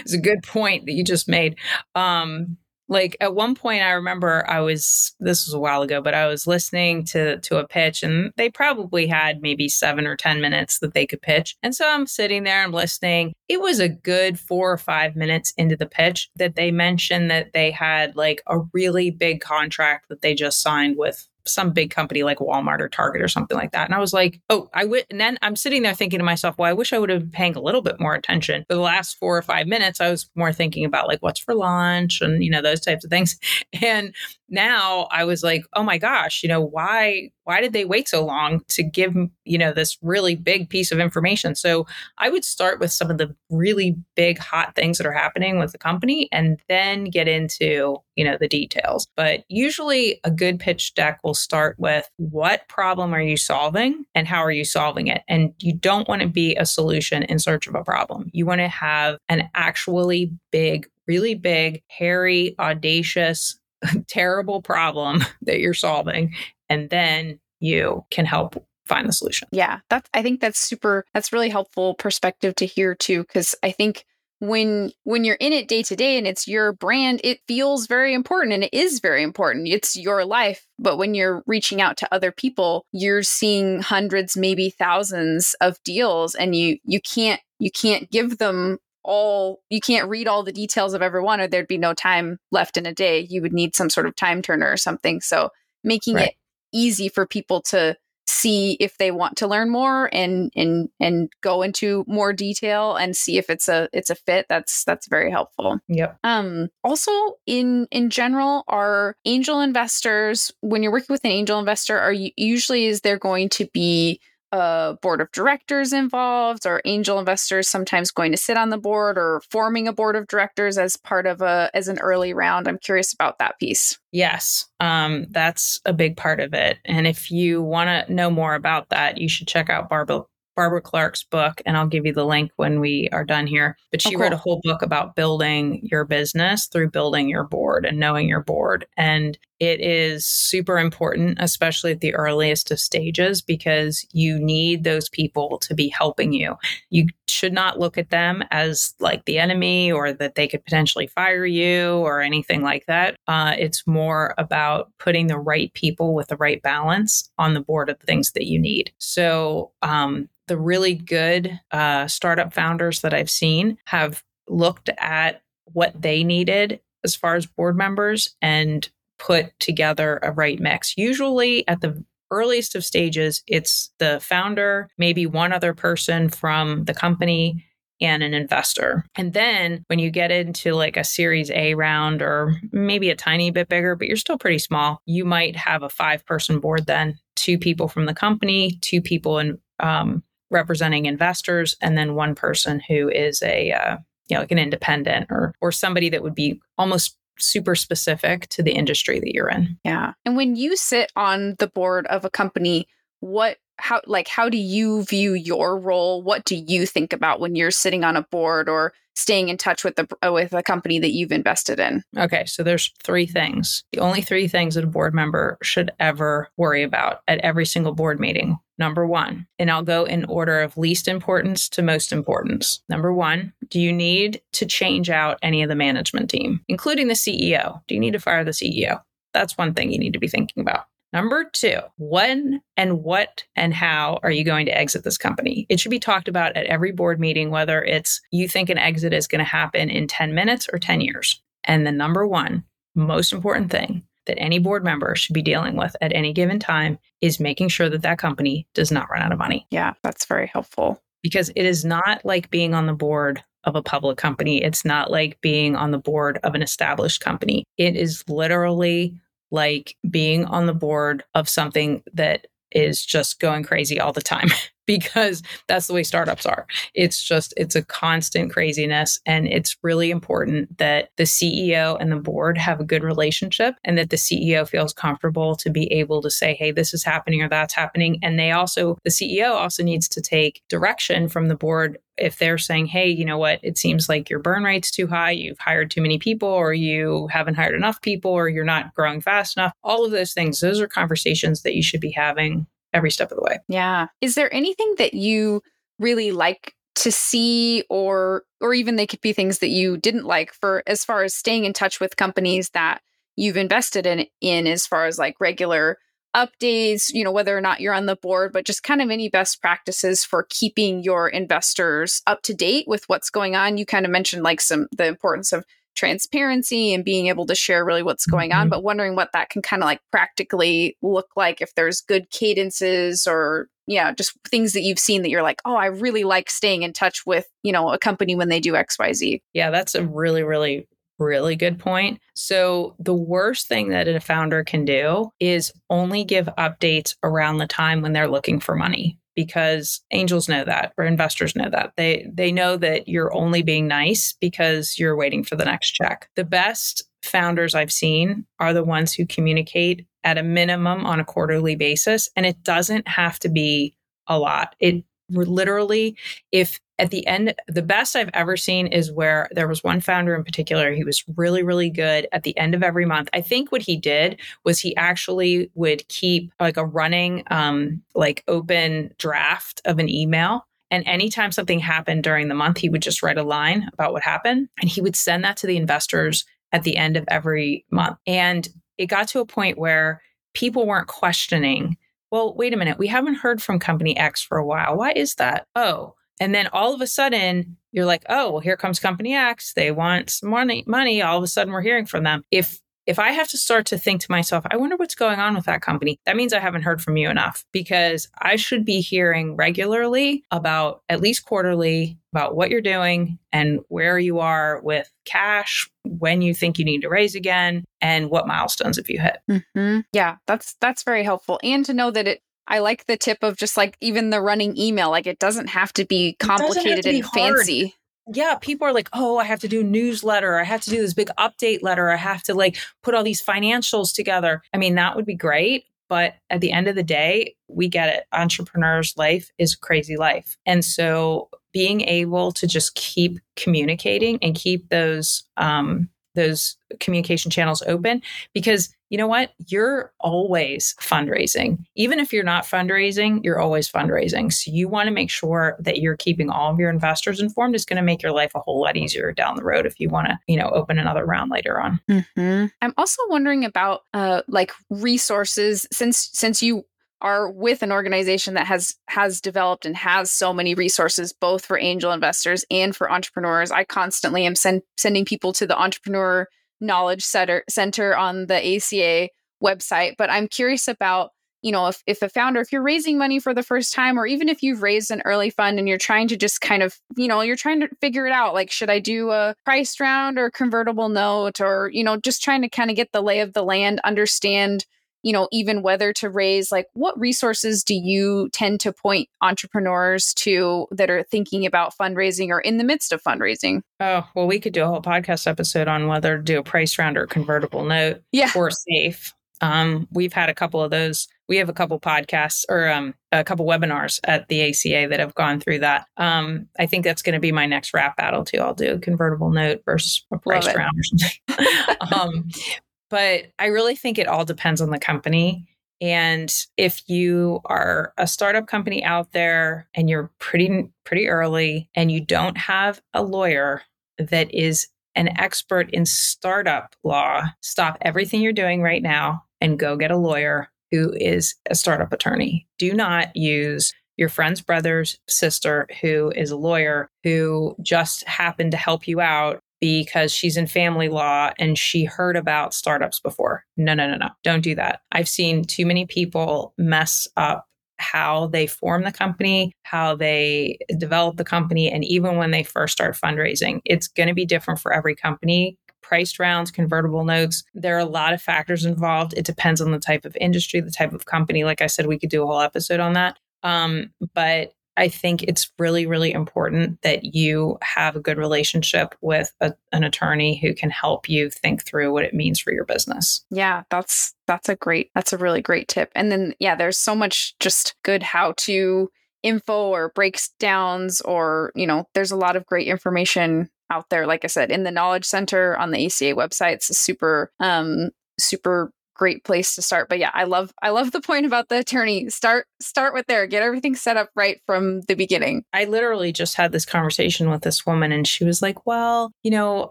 It's a good point that you just made. Um like at one point i remember i was this was a while ago but i was listening to to a pitch and they probably had maybe seven or ten minutes that they could pitch. And so i'm sitting there i'm listening. It was a good four or five minutes into the pitch that they mentioned that they had like a really big contract that they just signed with some big company like Walmart or Target or something like that. And I was like, oh, I would. And then I'm sitting there thinking to myself, well, I wish I would have been paying a little bit more attention. For the last four or five minutes, I was more thinking about like what's for lunch and, you know, those types of things. And now I was like, oh my gosh, you know, why why did they wait so long to give you know this really big piece of information? So i would start with some of the really big hot things that are happening with the company and then get into you know the details. But usually a good pitch deck will start with what problem are you solving and how are you solving it? And you don't want to be a solution in search of a problem. You want to have an actually big really big hairy audacious terrible problem that you're solving and then you can help find the solution. Yeah, that's I think that's super that's really helpful perspective to hear too cuz I think when when you're in it day to day and it's your brand it feels very important and it is very important it's your life but when you're reaching out to other people you're seeing hundreds maybe thousands of deals and you you can't you can't give them all you can't read all the details of every one or there'd be no time left in a day. You would need some sort of time turner or something. So making right. it easy for people to see if they want to learn more and and and go into more detail and see if it's a it's a fit that's that's very helpful. Yep. Um also in in general are angel investors when you're working with an angel investor are you usually is there going to be a board of directors involved? Or angel investors sometimes going to sit on the board or forming a board of directors as part of a as an early round? I'm curious about that piece. Yes um, that's a big part of it. And if you want to know more about that you should check out barbara Barbara Clark's book, and I'll give you the link when we are done here. But she oh, cool. wrote a whole book about building your business through building your board and knowing your board. And it is super important, especially at the earliest of stages, because you need those people to be helping you. You should not look at them as like the enemy or that they could potentially fire you or anything like that. Uh, it's more about putting the right people with the right balance on the board of the things that you need. So, um, the really good uh, startup founders that I've seen have looked at what they needed as far as board members and put together a right mix. Usually at the earliest of stages, it's the founder, maybe one other person from the company, and an investor. And then when you get into like a series A round or maybe a tiny bit bigger, but you're still pretty small, you might have a five person board then, two people from the company, two people in um, representing investors, and then one person who is a uh, you know like an independent or or somebody that would be almost super specific to the industry that you're in. Yeah. And when you sit on the board of a company, what how like how do you view your role? What do you think about when you're sitting on a board or staying in touch with the uh, with a company that you've invested in? Okay, so there's three things. The only three things that a board member should ever worry about at every single board meeting. Number 1, and I'll go in order of least importance to most importance. Number 1, do you need to change out any of the management team, including the CEO? Do you need to fire the CEO? That's one thing you need to be thinking about. Number two, when and what and how are you going to exit this company? It should be talked about at every board meeting, whether it's you think an exit is going to happen in 10 minutes or 10 years. And the number one, most important thing that any board member should be dealing with at any given time is making sure that that company does not run out of money. Yeah, that's very helpful. Because it is not like being on the board of a public company. It's not like being on the board of an established company. It is literally like being on the board of something that is just going crazy all the time because that's the way startups are. It's just, it's a constant craziness. And it's really important that the CEO and the board have a good relationship and that the CEO feels comfortable to be able to say, hey, this is happening or that's happening. And they also, the CEO also needs to take direction from the board if they're saying, hey, you know what, it seems like your burn rate's too high, you've hired too many people, or you haven't hired enough people, or you're not growing fast enough, all of those things, those are conversations that you should be having every step of the way. Yeah. Is there anything that you really like to see or or even they could be things that you didn't like for as far as staying in touch with companies that you've invested in in as far as like regular updates, you know, whether or not you're on the board, but just kind of any best practices for keeping your investors up to date with what's going on. You kind of mentioned like some the importance of transparency and being able to share really what's going on, mm-hmm. but wondering what that can kind of like practically look like if there's good cadences or you know, just things that you've seen that you're like, oh, I really like staying in touch with, you know, a company when they do XYZ. Yeah, that's a really, really, really good point. So, the worst thing that a founder can do is only give updates around the time when they're looking for money because angels know that or investors know that. They they know that you're only being nice because you're waiting for the next check. The best founders I've seen are the ones who communicate at a minimum on a quarterly basis and it doesn't have to be a lot. It literally if at the end the best i've ever seen is where there was one founder in particular he was really really good at the end of every month i think what he did was he actually would keep like a running um like open draft of an email and anytime something happened during the month he would just write a line about what happened and he would send that to the investors at the end of every month and it got to a point where people weren't questioning well, wait a minute, we haven't heard from company X for a while. Why is that? Oh, and then all of a sudden you're like, oh, well, here comes company X. They want some money, money. All of a sudden we're hearing from them. If if I have to start to think to myself, I wonder what's going on with that company, that means I haven't heard from you enough because I should be hearing regularly about at least quarterly about what you're doing and where you are with cash, when you think you need to raise again, and what milestones have you hit. Mm-hmm. Yeah, that's that's very helpful, and to know that it I like the tip of just like even the running email. Like it doesn't have to be complicated to be and hard. fancy yeah, people are like, oh, I have to do newsletter. I have to do this big update letter. I have to like put all these financials together. I mean, that would be great. But at the end of the day, we get it. Entrepreneur's life is crazy life. And so being able to just keep communicating and keep those um, those communication channels open because you know what? You're always fundraising. Even if you're not fundraising, you're always fundraising. So you want to make sure that you're keeping all of your investors informed. It's going to make your life a whole lot easier down the road if you want to, you know, open another round later on. Mm-hmm. I'm also wondering about uh, like resources since since you are with an organization that has has developed and has so many resources both for angel investors and for entrepreneurs i constantly am send, sending people to the entrepreneur knowledge center, center on the aca website but i'm curious about you know if, if a founder if you're raising money for the first time or even if you've raised an early fund and you're trying to just kind of you know you're trying to figure it out like should i do a priced round or convertible note or you know just trying to kind of get the lay of the land understand you know, even whether to raise, like, what resources do you tend to point entrepreneurs to that are thinking about fundraising or in the midst of fundraising? Oh, well, we could do a whole podcast episode on whether to do a price round or convertible note yeah. or safe. Um, we've had a couple of those. We have a couple podcasts or um, a couple webinars at the ACA that have gone through that. Um, I think that's going to be my next rap battle too. I'll do a convertible note versus a price round or something. but I really think it all depends on the company. And if you are a startup company out there and you're pretty pretty early and you don't have a lawyer that is an expert in startup law, stop everything you're doing right now and go get a lawyer who is a startup attorney. Do not use your friend's brother's sister who is a lawyer who just happened to help you out because she's in family law and she heard about startups before. No, no, no, no. Don't do that. I've seen too many people mess up how they form the company, how they develop the company, and even when they first start fundraising. It's going to be different for every company. Priced rounds, convertible notes, there are a lot of factors involved. It depends on the type of industry, the type of company. Like I said, we could do a whole episode on that. Um, but I think it's really, really important that you have a good relationship with a, an attorney who can help you think through what it means for your business. Yeah, that's that's a great that's a really great tip. And then yeah, there's so much just good how to info or breakdowns or, you know, there's a lot of great information out there like I said in the knowledge center on the ACA website. It's super um super great place to start. But yeah, I love I love the point about the attorney. Start start with there. Get everything set up right from the beginning. I literally just had this conversation with this woman and she was like, "Well, you know,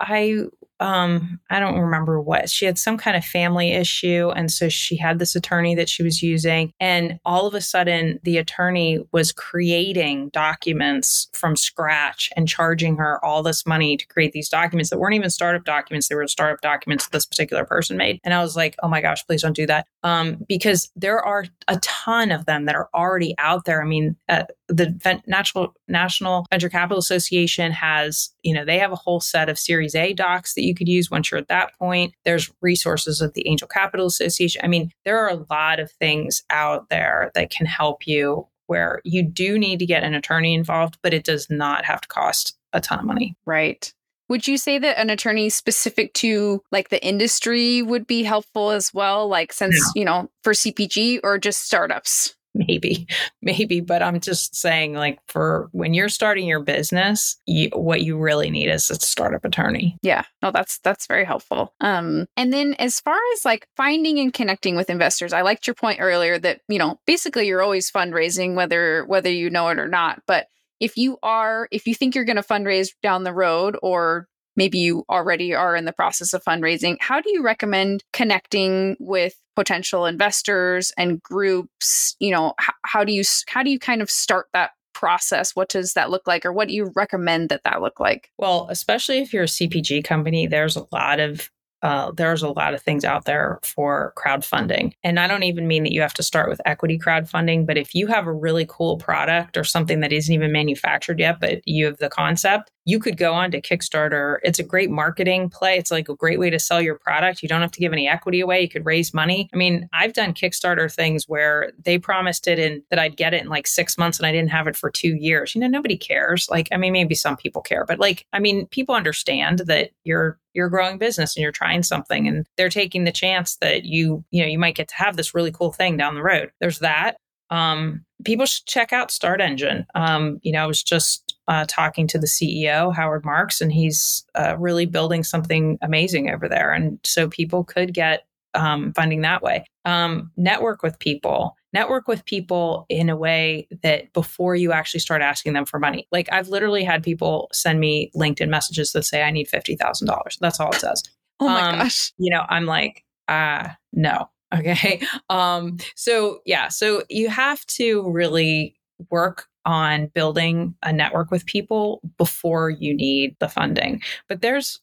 I um i don't remember what she had some kind of family issue and so she had this attorney that she was using and all of a sudden the attorney was creating documents from scratch and charging her all this money to create these documents that weren't even startup documents they were startup documents that this particular person made and i was like oh my gosh please don't do that. Um, because there are a ton of them that are already out there. I mean uh, the Natural, national venture capital association has you know they have a whole set of series a docs that you could use once you're at that point. There's resources of the angel capital association. I mean there are a lot of things out there that can help you where you do need to get an attorney involved but it does not have to cost a ton of money. Right. Would you say that an attorney specific to like the industry would be helpful as well? Like since yeah. you know for cpg or just startups maybe maybe but i'm just saying like for when you're starting your business you, what you really need is a startup attorney. Yeah no that's that's very helpful. Um and then as far as like finding and connecting with investors i liked your point earlier that you know basically you're always fundraising whether whether you know it or not but if you are if you think you're going to fundraise down the road or maybe you already are in the process of fundraising, how do you recommend connecting with potential investors and groups? You know, how, how do you how do you kind of start that process what does that look like or what do you recommend that that look like well especially if you're a cpg company there's a lot of uh, there's a lot of things out there for crowdfunding. And I don't even mean that you have to start with equity crowdfunding, but if you have a really cool product or something that isn't even manufactured yet, but you have the concept, you could go on to Kickstarter. It's a great marketing play. It's like a great way to sell your product. You don't have to give any equity away. You could raise money. I mean, I've done Kickstarter things where they promised it and that I'd get it in like six months and I didn't have it for two years. You know, nobody cares. Like, I mean, maybe some people care, but like, I mean, people understand that you're you're a growing business and you're trying something and they're taking the chance that you you know you might get to have this really cool thing down the road. There's that. Um, people should check out StartEngine. Um, you know i was just uh, talking to the ceo howard marks and he's uh, really building something amazing over there. And so people could get um, funding that way. Um, network with people network with people in a way that before you actually start asking them for money. Like I've literally had people send me LinkedIn messages that say I need fifty thousand dollars. That's all it says. Oh my um, gosh. You know, I'm like, uh, no. Okay. Um, so yeah, so you have to really work on building a network with people before you need the funding. But there's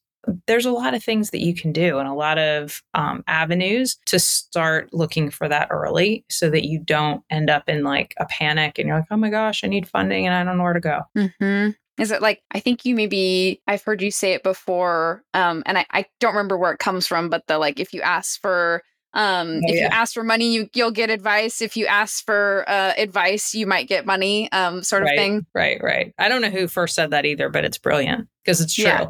there's a lot of things that you can do and a lot of um, avenues to start looking for that early so that you don't end up in like a panic and you're like, oh my gosh, I need funding and I don't know where to go. Mm-hmm. Is it like, I think you maybe, I've heard you say it before, um, and I, I don't remember where it comes from, but the like, if you ask for Um, Oh, if you ask for money, you you'll get advice. If you ask for uh, advice, you might get money. Um, sort of right, thing. Right, right. I don't know who first said that either, but it's brilliant because it's true. Yeah.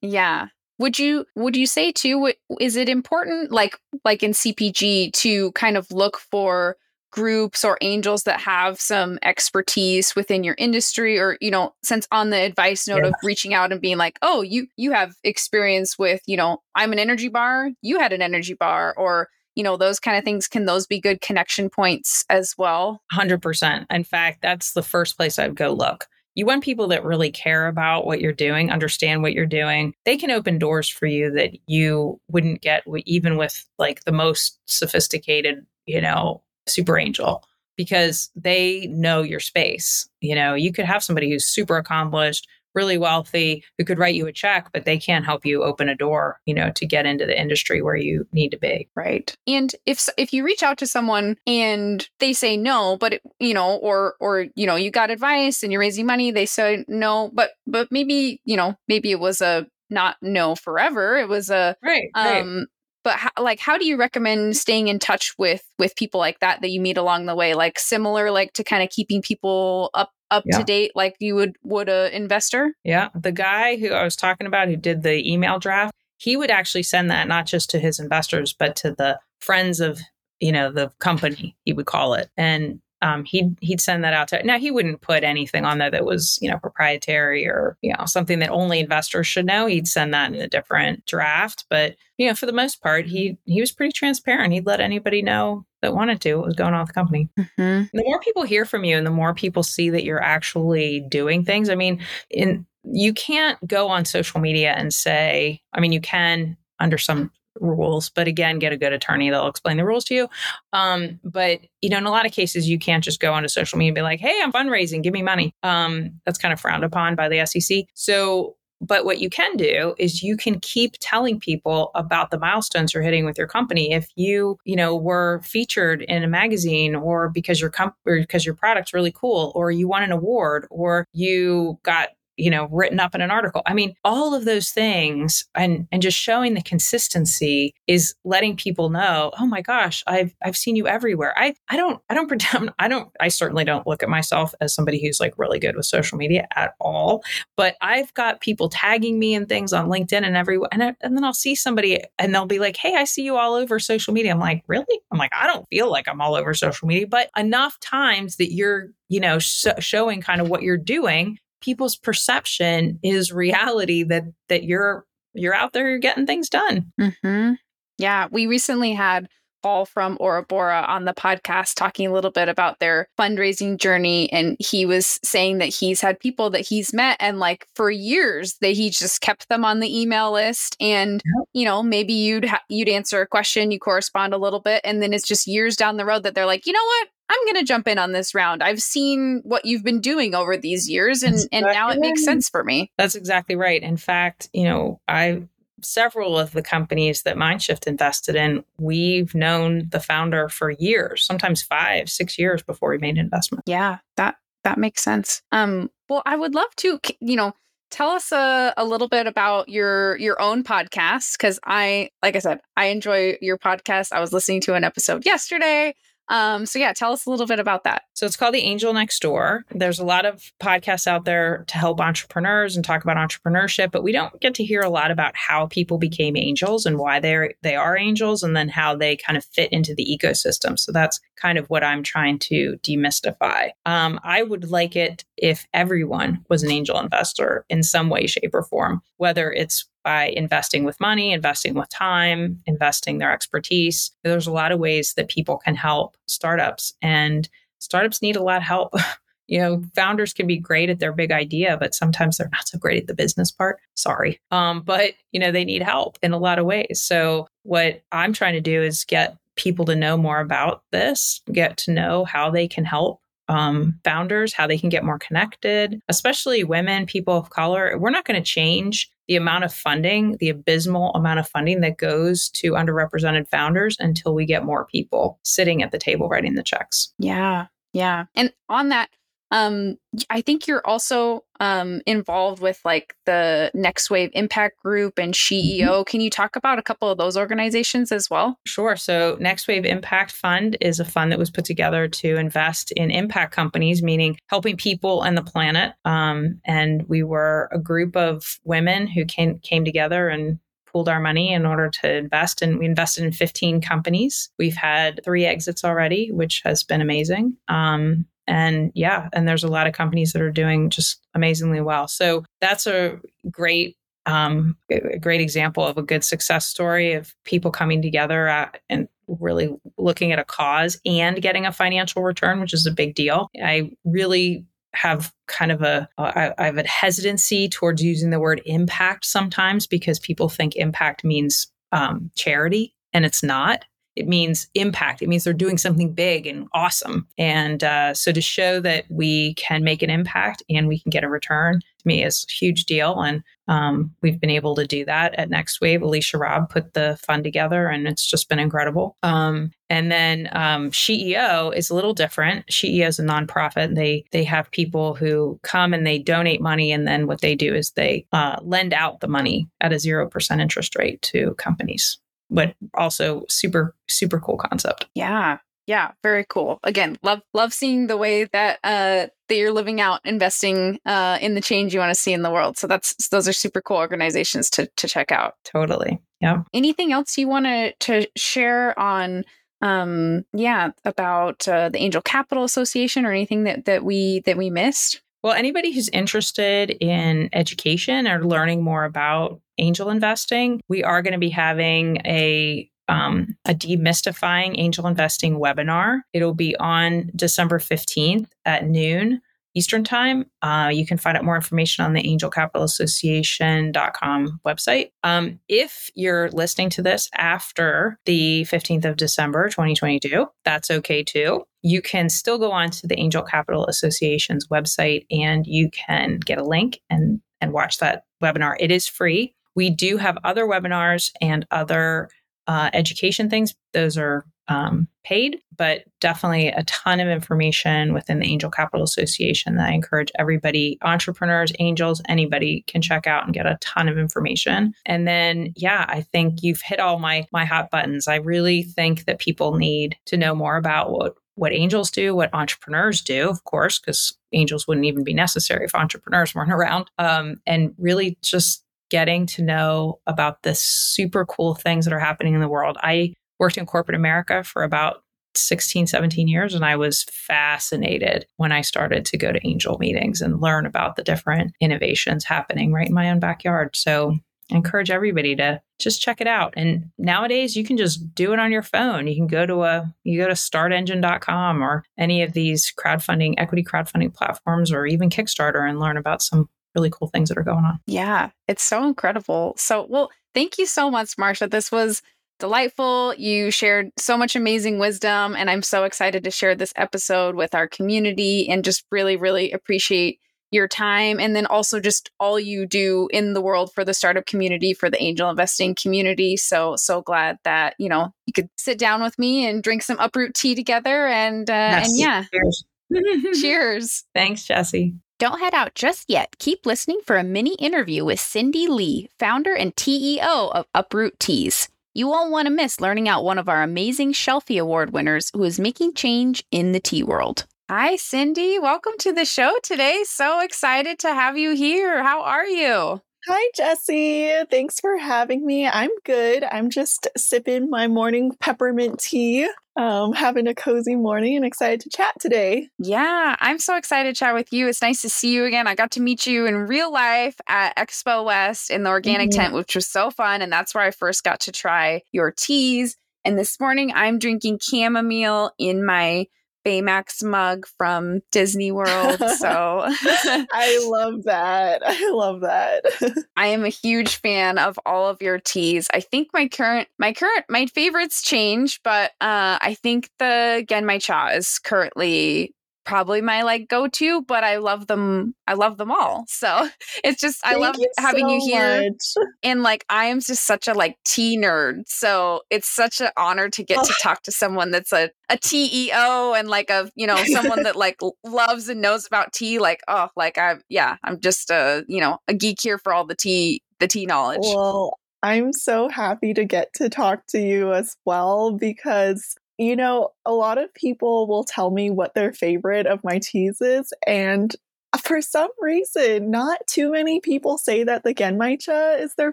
Yeah. Would you would you say too? Is it important, like like in CPG, to kind of look for groups or angels that have some expertise within your industry, or you know, since on the advice note Yeah. of reaching out and being like, oh, you you have experience with, you know, I'm an energy bar, you had an energy bar, or you know, those kind of things. Can those be good connection points as well? 100%. In fact, that's the first place I'd go look. You want people that really care about what you're doing, understand what you're doing. They can open doors for you that you wouldn't get even with like the most sophisticated, you know, super angel because they know your space. You know, you could have somebody who's super accomplished, really wealthy, who could write you a check, but they can't help you open a door, you know, to get into the industry where you need to be. right and if if you reach out to someone and they say no but it, you know or or you know you got advice and you're raising money they say no but but maybe you know maybe it was a not no forever it was a Right. right. Um, but how, like how do you recommend staying in touch with with people like that that you meet along the way like similar like to kind of keeping people up up Yeah. to date like you would would a investor Yeah. The guy who I was talking about who did the email draft, he would actually send that not just to his investors, but to the friends of, you know, the company, he would call it. And um, he'd he'd send that out to now he wouldn't put anything on there that was, you know, proprietary or, you know, something that only investors should know. He'd send that in a different draft. But, you know, for the most part, he he was pretty transparent. He'd let anybody know that wanted to what was going on with the company mm-hmm. the more people hear from you and the more people see that you're actually doing things i mean in you can't go on social media and say i mean you can under some rules but again get a good attorney they'll explain the rules to you. Um, but you know in a lot of cases you can't just go onto social media and be like hey i'm fundraising give me money. Um, that's kind of frowned upon by the sec so but what you can do is you can keep telling people about the milestones you're hitting with your company. If you, you know, were featured in a magazine or because your comp- or because your product's really cool or you won an award or you got you know written up in an article i mean all of those things and and just showing the consistency is letting people know oh my gosh i've i've seen you everywhere i i don't i don't pretend i don't i certainly don't look at myself as somebody who's like really good with social media at all but I've got people tagging me and things on LinkedIn and everywhere. And, I, and then I'll see somebody and they'll be like, Hey, I see you all over social media. I'm like, Really? I'm like, I don't feel like I'm all over social media, but enough times that you're, you know, sh- showing kind of what you're doing, people's perception is reality that, that you're, you're out there, you're getting things done. Mm-hmm. Yeah, we recently had Paul from Orabora on the podcast talking a little bit about their fundraising journey, and he was saying that he's had people that he's met, and like for years that he just kept them on the email list, and you know maybe you'd ha- you'd answer a question, you correspond a little bit, and then it's just years down the road that they're like, you know what. I'm going to jump in on this round. I've seen what you've been doing over these years, and, and now it makes sense for me. That's exactly right. In fact, you know, I several of the companies that Mindshift invested in, we've known the founder for years, sometimes five, six years before we made an investment. Yeah, that that makes sense. Um, well, I would love to, you know, tell us a, a little bit about your your own podcast because I, like I said, I enjoy your podcast. I was listening to an episode yesterday. Um, so yeah, tell us a little bit about that. So it's called The Angel Next Door. There's a lot of podcasts out there to help entrepreneurs and talk about entrepreneurship, but we don't get to hear a lot about how people became angels and why they're they are angels and then how they kind of fit into the ecosystem. So that's kind of what I'm trying to demystify. Um, I would like it if everyone was an angel investor in some way, shape, or form, whether it's by investing with money, investing with time, investing their expertise. There's a lot of ways that people can help startups, and startups need a lot of help. you know, founders can be great at their big idea, but sometimes they're not so great at the business part. Sorry. Um, but, you know, they need help in a lot of ways. So, what I'm trying to do is get people to know more about this, get to know how they can help um, founders, how they can get more connected, especially women, people of color. We're not going to change the amount of funding, the abysmal amount of funding that goes to underrepresented founders until we get more people sitting at the table writing the checks. Yeah, yeah. And on that, Um, I think you're also um, involved with like the Next Wave Impact Group and SheEO. Mm-hmm. Can you talk about a couple of those organizations as well? Sure. So, Next Wave Impact Fund is a fund that was put together to invest in impact companies, meaning helping people and the planet. Um, and we were a group of women who came came together and pooled our money in order to invest and we invested in 15 companies we've had three exits already which has been amazing um, and yeah and there's a lot of companies that are doing just amazingly well. So that's a great um, a great example of a good success story of people coming together at, and really looking at a cause and getting a financial return which is a big deal. I really have kind of a I, have a hesitancy towards using the word impact sometimes because people think impact means um, charity and it's not it means impact. It means they're doing something big and awesome. And uh, so to show that we can make an impact and we can get a return to me is a huge deal. And um, we've been able to do that at Next Wave. Alicia Robb put the fund together and it's just been incredible. Um, and then um, SheEO is a little different. SheEO is a nonprofit. They they have people who come and they donate money, and then what they do is they uh, lend out the money at a zero percent interest rate to companies but also super super cool concept. Yeah. Yeah, very cool. Again, love love seeing the way that uh that you're living out investing uh in the change you want to see in the world. So that's those are super cool organizations to to check out. Totally. Yeah. Anything else you want to to share on um yeah, about uh, the Angel Capital Association or anything that that we that we missed? Well, anybody who's interested in education or learning more about angel investing, we are going to be having a um, a demystifying angel investing webinar. It'll be on December 15th at noon Eastern Time. Uh, you can find out more information on the angelcapitalassociation.com website. Um, if you're listening to this after the 15th of December 2022, that's okay too. You can still go on to the Angel Capital Association's website and you can get a link and, and watch that webinar. It is free. We do have other webinars and other uh, education things. Those are um, paid, but definitely a ton of information within the Angel Capital Association that I encourage everybody, entrepreneurs, angels, anybody can check out and get a ton of information. And then, yeah, I think you've hit all my my hot buttons. I really think that people need to know more about what what angels do, what entrepreneurs do, of course, because angels wouldn't even be necessary if entrepreneurs weren't around. Um, and really just getting to know about the super cool things that are happening in the world. I worked in corporate America for about 16, 17 years, and I was fascinated when I started to go to angel meetings and learn about the different innovations happening right in my own backyard. So I encourage everybody to just check it out. And nowadays you can just do it on your phone. You can go to a you go to startengine.com or any of these crowdfunding, equity crowdfunding platforms or even Kickstarter and learn about some really cool things that are going on. Yeah, it's so incredible. So, well, thank you so much, Marcia. This was delightful. You shared so much amazing wisdom, and I'm so excited to share this episode with our community and just really, really appreciate your time and then also just all you do in the world for the startup community for the angel investing community so so glad that you know you could sit down with me and drink some uproot tea together and uh, Yes. and yeah Cheers. cheers Thanks, Jesse. Don't head out just yet. Keep listening for a mini interview with Cindy Lee, founder and TEO of Uproot Teas. You won't want to miss learning out one of our amazing Shelfie Award winners who is making change in the tea world. Hi, Cindy. Welcome to the show today. So excited to have you here. How are you? Hi, Jesse. Thanks for having me. I'm good. I'm just sipping my morning peppermint tea, um, having a cozy morning and excited to chat today. Yeah, I'm so excited to chat with you. It's nice to see you again. I got to meet you in real life at Expo West in the organic Mhm. tent, which was so fun. And that's where I first got to try your teas. And this morning I'm drinking chamomile in my Baymax mug from Disney World. So I love that. I love that. I am a huge fan of all of your teas. I think my current my current my favorites change, but uh I think the Genmai Cha is currently probably my like go-to, but I love them. I love them all. So it's just I love you having you here. much. And like I am just such a like tea nerd. So it's such an honor to get to Oh. talk to someone that's a, a TEO and like a you know, someone that like loves and knows about tea. Like, oh, like I yeah, I'm just a, you know, a geek here for all the tea the tea knowledge. Well, I'm so happy to get to talk to you as well because, you know, a lot of people will tell me what their favorite of my teas is. And for some reason, not too many people say that the Genmaicha is their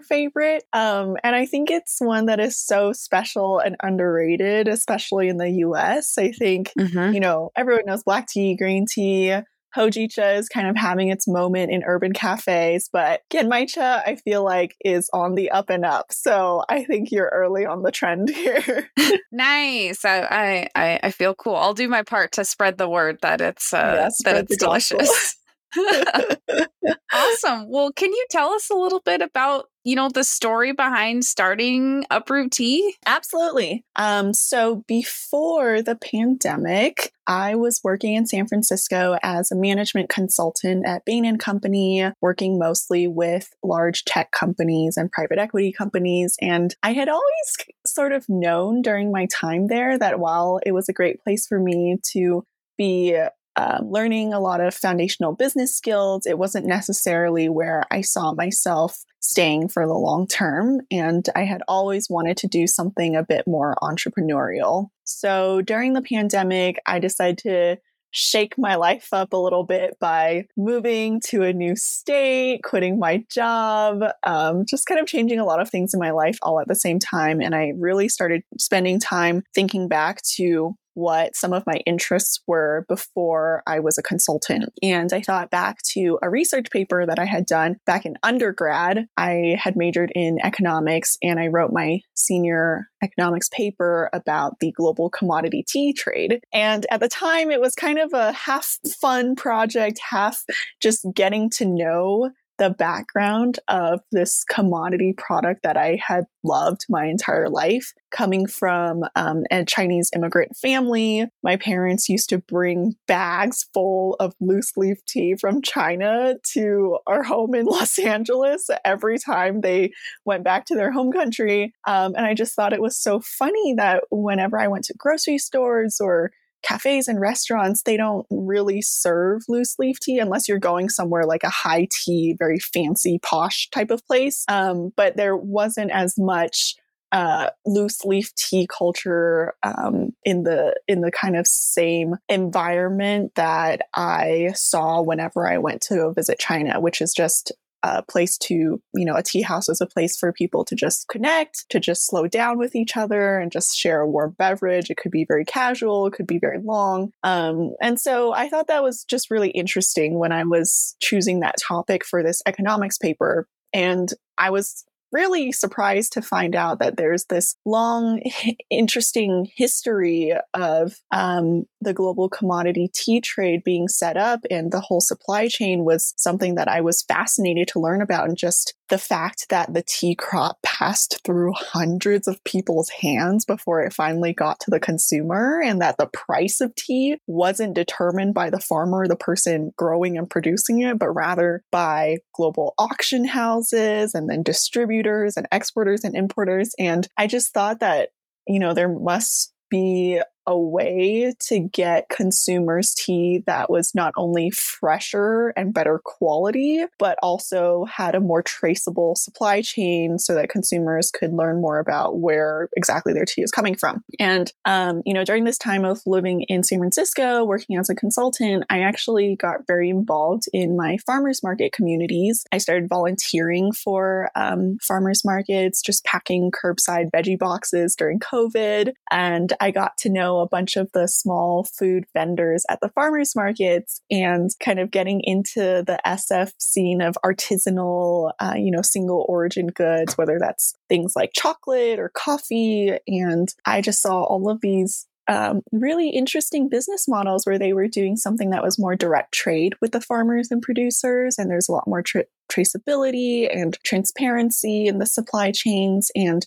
favorite. Um, and I think it's one that is so special and underrated, especially in the US. I think Mhm. you know, everyone knows black tea, green tea. Hojicha is kind of having its moment in urban cafes, but Genmaicha, I feel like, is on the up and up. So I think you're early on the trend here. Nice. I, I I I feel cool. I'll do my part to spread the word that it's uh Yeah, that it's delicious. awesome. Well, can you tell us a little bit about, you know, the story behind starting Uproot Tea? Absolutely. Um, so before the pandemic, I was working in San Francisco as a management consultant at Bain and Company, working mostly with large tech companies and private equity companies. And I had always sort of known during my time there that while it was a great place for me to be um, learning a lot of foundational business skills. It wasn't necessarily where I saw myself staying for the long term. And I had always wanted to do something a bit more entrepreneurial. So during the pandemic, I decided to shake my life up a little bit by moving to a new state, quitting my job, um, just kind of changing a lot of things in my life all at the same time. And I really started spending time thinking back to what some of my interests were before I was a consultant. And I thought back to a research paper that I had done back in undergrad. I had majored in economics and I wrote my senior economics paper about the global commodity tea trade. And at the time, it was kind of a half fun project, half just getting to know the background of this commodity product that I had loved my entire life. Coming from um, a Chinese immigrant family, my parents used to bring bags full of loose leaf tea from China to our home in Los Angeles every time they went back to their home country. Um, and I just thought it was so funny that whenever I went to grocery stores or cafes and restaurants, they don't really serve loose leaf tea unless you're going somewhere like a high tea, very fancy, posh type of place. Um, but there wasn't as much uh, loose leaf tea culture um, in the in the kind of same environment that I saw whenever I went to visit China, which is just a place to, you know, a tea house is a place for people to just connect, to just slow down with each other and just share a warm beverage. It could be very casual, it could be very long. Um, and so I thought that was just really interesting when I was choosing that topic for this economics paper. And I was really surprised to find out that there's this long, interesting history of um, the global commodity tea trade being set up, and the whole supply chain was something that I was fascinated to learn about. And just the fact that the tea crop passed through hundreds of people's hands before it finally got to the consumer, and that the price of tea wasn't determined by the farmer, the person growing and producing it, but rather by global auction houses and then distributors and exporters and importers. And I just thought that, you know, there must be a way to get consumers tea that was not only fresher and better quality, but also had a more traceable supply chain so that consumers could learn more about where exactly their tea is coming from. And, um, you know, during this time of living in San Francisco, working as a consultant, I actually got very involved in my farmers market communities. I started volunteering for um, farmers markets, just packing curbside veggie boxes during COVID. And I got to know a bunch of the small food vendors at the farmers markets and kind of getting into the SF scene of artisanal, uh, you know, single origin goods, whether that's things like chocolate or coffee. And I just saw all of these um, really interesting business models where they were doing something that was more direct trade with the farmers and producers. And there's a lot more tra- traceability and transparency in the supply chains. And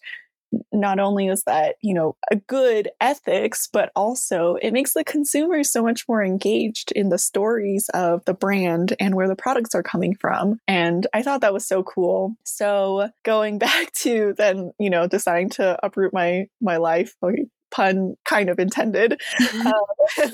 not only is that, you know, a good ethics, but also it makes the consumer so much more engaged in the stories of the brand and where the products are coming from. And I thought that was so cool. So going back to then, you know, deciding to uproot my my life, pun kind of intended. uh,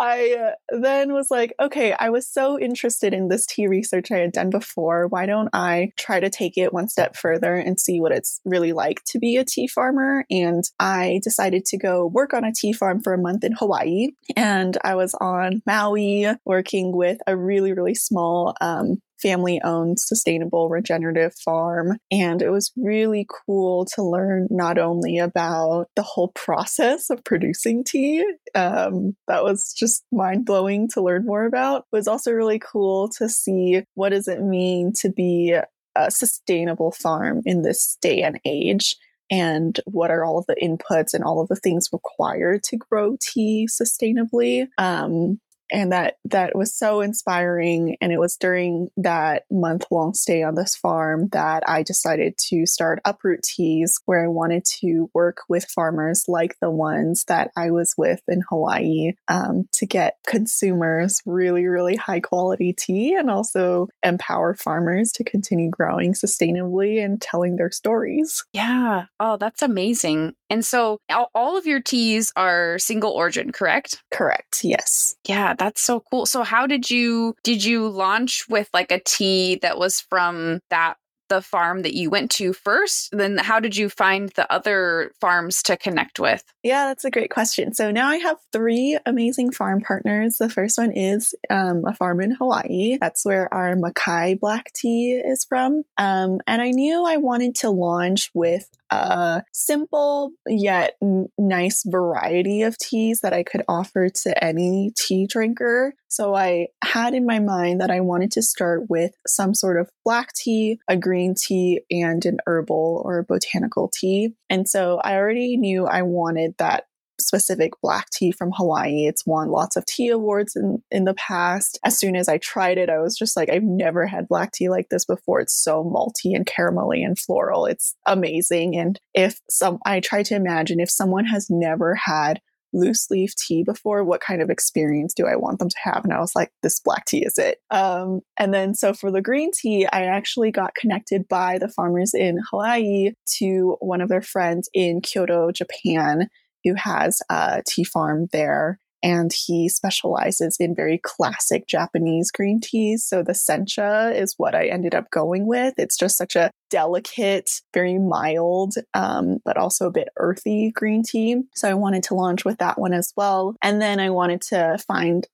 I uh, then was like, okay, I was so interested in this tea research I had done before. Why don't I try to take it one step further and see what it's really like to be a tea farmer? And I decided to go work on a tea farm for a month in Hawaii. And I was on Maui working with a really, really small um, family owned, sustainable, regenerative farm. And it was really cool to learn not only about the whole process of producing tea, um, that was just mind blowing to learn more about. It was also really cool to see what does it mean to be a sustainable farm in this day and age and what are all of the inputs and all of the things required to grow tea sustainably. Um, and that that was so inspiring. And it was during that month long stay on this farm that i decided to start uproot teas where i wanted to work with farmers like the ones that i was with in hawaii um, to get consumers really really high quality tea and also empower farmers to continue growing sustainably and telling their stories. Yeah. Oh that's amazing and so all of your teas are single origin correct correct yes yeah that's so cool. So how did you did you launch with like a tea that was from that the farm that you went to first? Then how did you find the other farms to connect with? Yeah, that's a great question. So now I have three amazing farm partners. The first one is um, a farm in Hawaii. That's where our Makai black tea is from. Um, and I knew I wanted to launch with a simple yet nice variety of teas that I could offer to any tea drinker. So I had in my mind that I wanted to start with some sort of black tea, a green tea, and an herbal or botanical tea. And so I already knew I wanted that specific black tea from Hawaii. It's won lots of tea awards in, in the past. As soon as I tried it, I was just like, I've never had black tea like this before. It's so malty and caramelly and floral. It's amazing. And if some, I try to imagine if someone has never had loose leaf tea before, what kind of experience do I want them to have? And I was like, this black tea is it. Um, and then so for the green tea, I actually got connected by the farmers in Hawaii to one of their friends in Kyoto, Japan who has a tea farm there. And he specializes in very classic Japanese green teas. So the sencha is what I ended up going with. It's just such a delicate, very mild, um, but also a bit earthy green tea. So I wanted to launch with that one as well. And then I wanted to find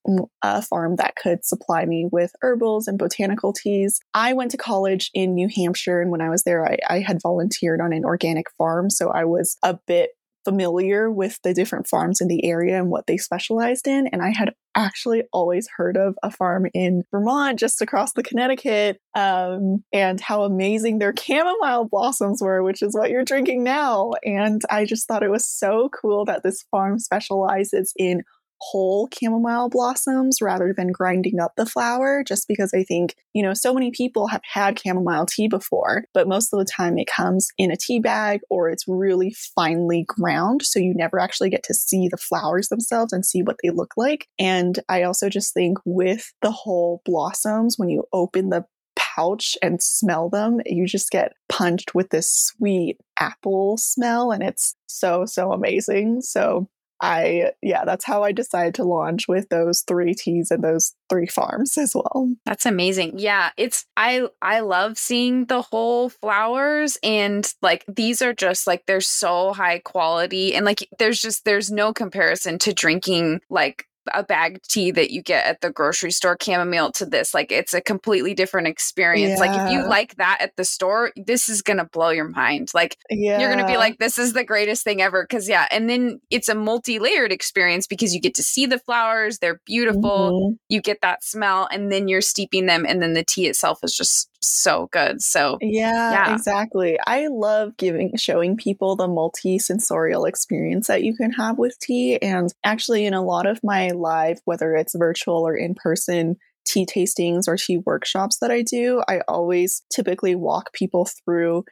a farm that could supply me with herbals and botanical teas. I went to college in New Hampshire, and when I was there, I, I had volunteered on an organic farm. So I was a bit familiar with the different farms in the area and what they specialized in. And I had actually always heard of a farm in Vermont, just across the Connecticut, um, and how amazing their chamomile blossoms were, which is what you're drinking now. And I just thought it was so cool that this farm specializes in whole chamomile blossoms rather than grinding up the flower, just because I think, you know, so many people have had chamomile tea before, but most of the time it comes in a tea bag or it's really finely ground. So you never actually get to see the flowers themselves and see what they look like. And I also just think with the whole blossoms, when you open the pouch and smell them, you just get punched with this sweet apple smell and it's so, so amazing. So I, yeah, that's how I decided to launch with those three teas and those three farms as well. That's amazing. Yeah, it's I I love seeing the whole flowers and like these are just like they're so high quality and like there's just there's no comparison to drinking like a bag tea that you get at the grocery store chamomile to this like it's a completely different experience yeah. like if you like that at the store this is gonna blow your mind like yeah. you're gonna be like this is the greatest thing ever because yeah and then it's a multi-layered experience because you get to see the flowers they're beautiful mm-hmm. you get that smell and then you're steeping them and then the tea itself is just so good. So yeah, yeah, exactly. I love giving showing people the multi-sensorial experience that you can have with tea. And actually in a lot of my live, whether it's virtual or in person tea tastings or tea workshops that I do, I always typically walk people through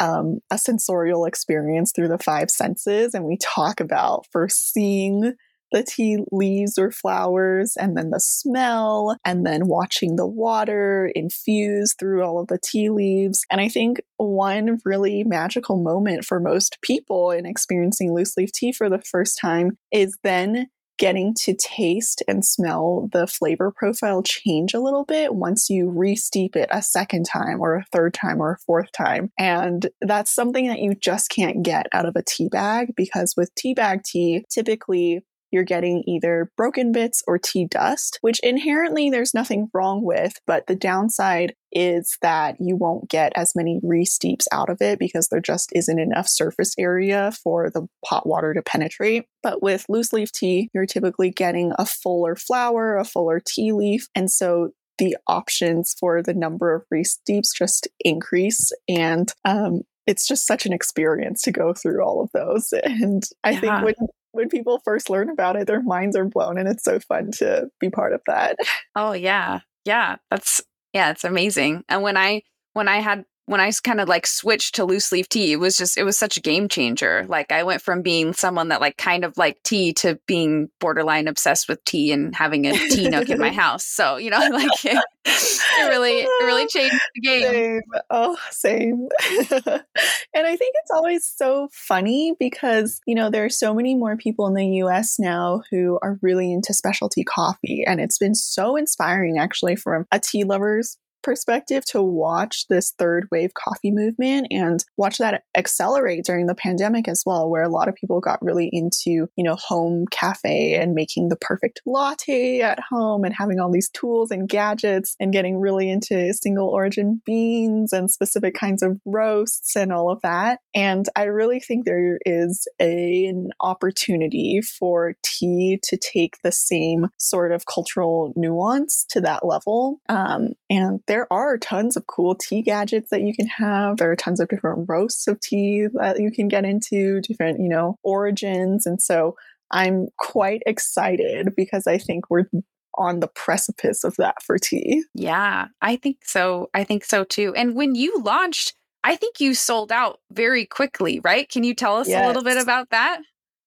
um, a sensorial experience through the five senses. And we talk about first seeing the tea leaves or flowers, and then the smell, and then watching the water infuse through all of the tea leaves. And I think one really magical moment for most people in experiencing loose leaf tea for the first time is then getting to taste and smell the flavor profile change a little bit once you re-steep it a second time or a third time or a fourth time. And that's something that you just can't get out of a tea bag because with tea bag tea, typically you're getting either broken bits or tea dust, which inherently there's nothing wrong with, but the downside is that you won't get as many re-steeps out of it because there just isn't enough surface area for the pot water to penetrate. But with loose leaf tea, you're typically getting a fuller flower, a fuller tea leaf, and so the options for the number of re-steeps just increase and um, it's just such an experience to go through all of those. And I yeah. think when when people first learn about it, their minds are blown, and it's so fun to be part of that. Oh yeah, yeah, that's yeah, it's amazing. And when I when I had when I kind of like switched to loose leaf tea, it was just it was such a game changer. Like I went from being someone that like kind of like tea to being borderline obsessed with tea and having a tea nook in my house. So you know, like it, it really it really changed the game. Same. Oh, same. and I think it's always so funny because you know there are so many more people in the U.S. now who are really into specialty coffee, and it's been so inspiring actually from a tea lovers perspective to watch this third wave coffee movement and watch that accelerate during the pandemic as well, where a lot of people got really into, you know, home cafe and making the perfect latte at home and having all these tools and gadgets and getting really into single origin beans and specific kinds of roasts and all of that. And I really think there is a, an opportunity for tea to take the same sort of cultural nuance to that level. Um, and there are tons of cool tea gadgets that you can have. There are tons of different roasts of tea that you can get into, different, you know, origins. And so I'm quite excited because I think we're on the precipice of that for tea. Yeah, I think so. I think so too. And when you launched, I think you sold out very quickly, right? Can you tell us yes. a little bit about that?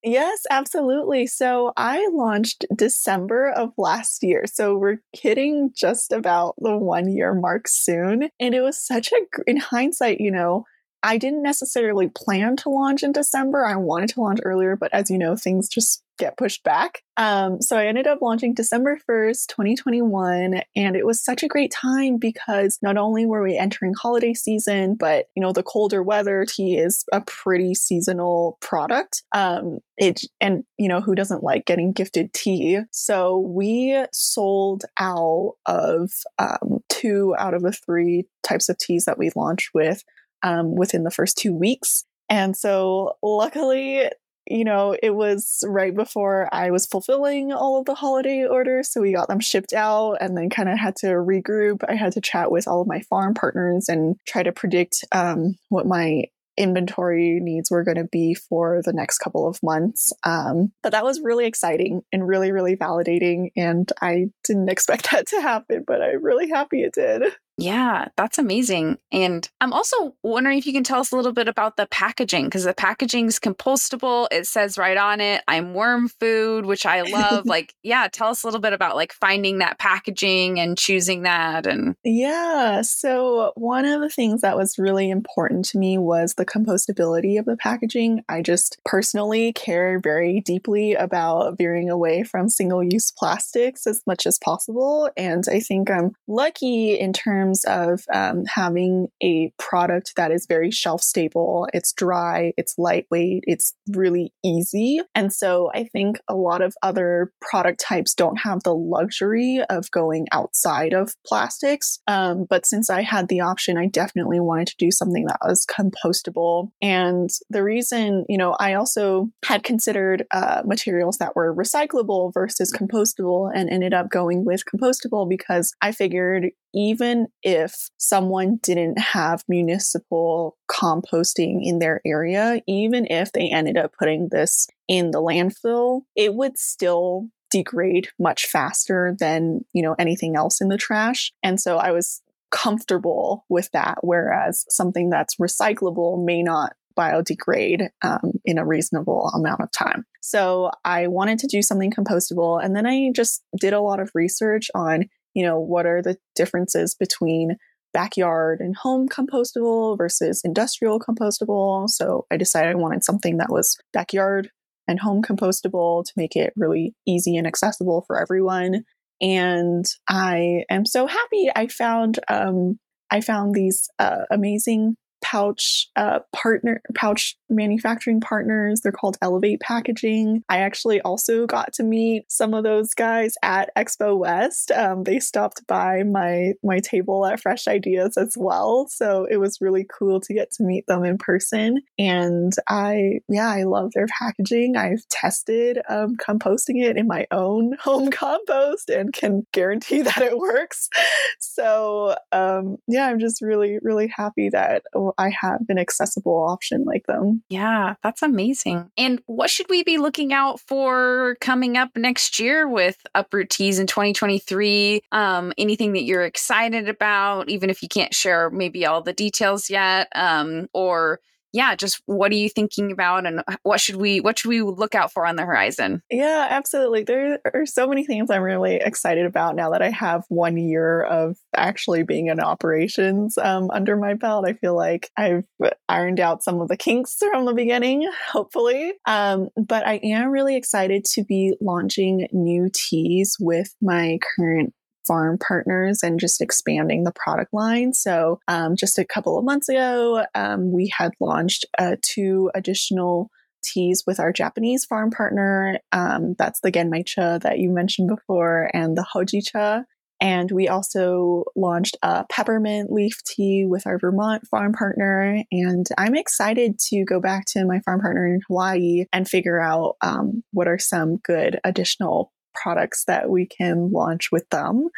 Yes, absolutely. So I launched December of last year. So we're hitting just about the one year mark soon. And it was such a, in hindsight, you know, I didn't necessarily plan to launch in December. I wanted to launch earlier, but as you know, things just get pushed back. Um, so I ended up launching December 1st, 2021. And it was such a great time because not only were we entering holiday season, but you know, the colder weather tea is a pretty seasonal product. Um, it and you know, who doesn't like getting gifted tea? So we sold out of um, two out of the three types of teas that we launched with um, within the first two weeks. And so, luckily, you know, it was right before I was fulfilling all of the holiday orders. So we got them shipped out and then kind of had to regroup. I had to chat with all of my farm partners and try to predict um, what my inventory needs were going to be for the next couple of months. Um, but that was really exciting and really, really validating. And I didn't expect that to happen, but I'm really happy it did. Yeah, that's amazing. And I'm also wondering if you can tell us a little bit about the packaging because the packaging is compostable. It says right on it, I'm worm food, which I love. like, yeah, tell us a little bit about like finding that packaging and choosing that. And yeah, so one of the things that was really important to me was the compostability of the packaging. I just personally care very deeply about veering away from single use plastics as much as possible. And I think I'm lucky in terms terms of um, having a product that is very shelf stable. It's dry, it's lightweight, it's really easy. And so I think a lot of other product types don't have the luxury of going outside of plastics. Um, but since I had the option, I definitely wanted to do something that was compostable. And the reason, you know, I also had considered uh, materials that were recyclable versus compostable and ended up going with compostable because I figured even if someone didn't have municipal composting in their area, even if they ended up putting this in the landfill, it would still degrade much faster than, you know, anything else in the trash. And so I was comfortable with that. Whereas something that's recyclable may not biodegrade um, in a reasonable amount of time. So I wanted to do something compostable. And then I just did a lot of research on, you know, what are the differences between backyard and home compostable versus industrial compostable. So I decided I wanted something that was backyard and home compostable to make it really easy and accessible for everyone. And I am so happy I found um, I found these uh, amazing pouch uh, partner pouch manufacturing partners. They're called Elevate Packaging. I actually also got to meet some of those guys at Expo West. Um, they stopped by my my table at Fresh Ideas as well, so it was really cool to get to meet them in person. And I yeah, I love their packaging. I've tested um, composting it in my own home compost and can guarantee that it works. So um, yeah, I'm just really really happy that I have an accessible option like them. Yeah, that's amazing. And what should we be looking out for coming up next year with Uproot Teas in 2023? Um, anything that you're excited about, even if you can't share maybe all the details yet, um, or yeah, just what are you thinking about and what should we what should we look out for on the horizon? Yeah, absolutely. There are so many things I'm really excited about now that I have one year of actually being in operations um, under my belt. I feel like I've ironed out some of the kinks from the beginning, hopefully. Um, but I am really excited to be launching new teas with my current farm partners and just expanding the product line. So, um, just a couple of months ago, um, we had launched uh, two additional teas with our Japanese farm partner. Um, that's the Genmaicha that you mentioned before, and the Hojicha. And we also launched a peppermint leaf tea with our Vermont farm partner. And I'm excited to go back to my farm partner in Hawaii and figure out um, what are some good additional products that we can launch with them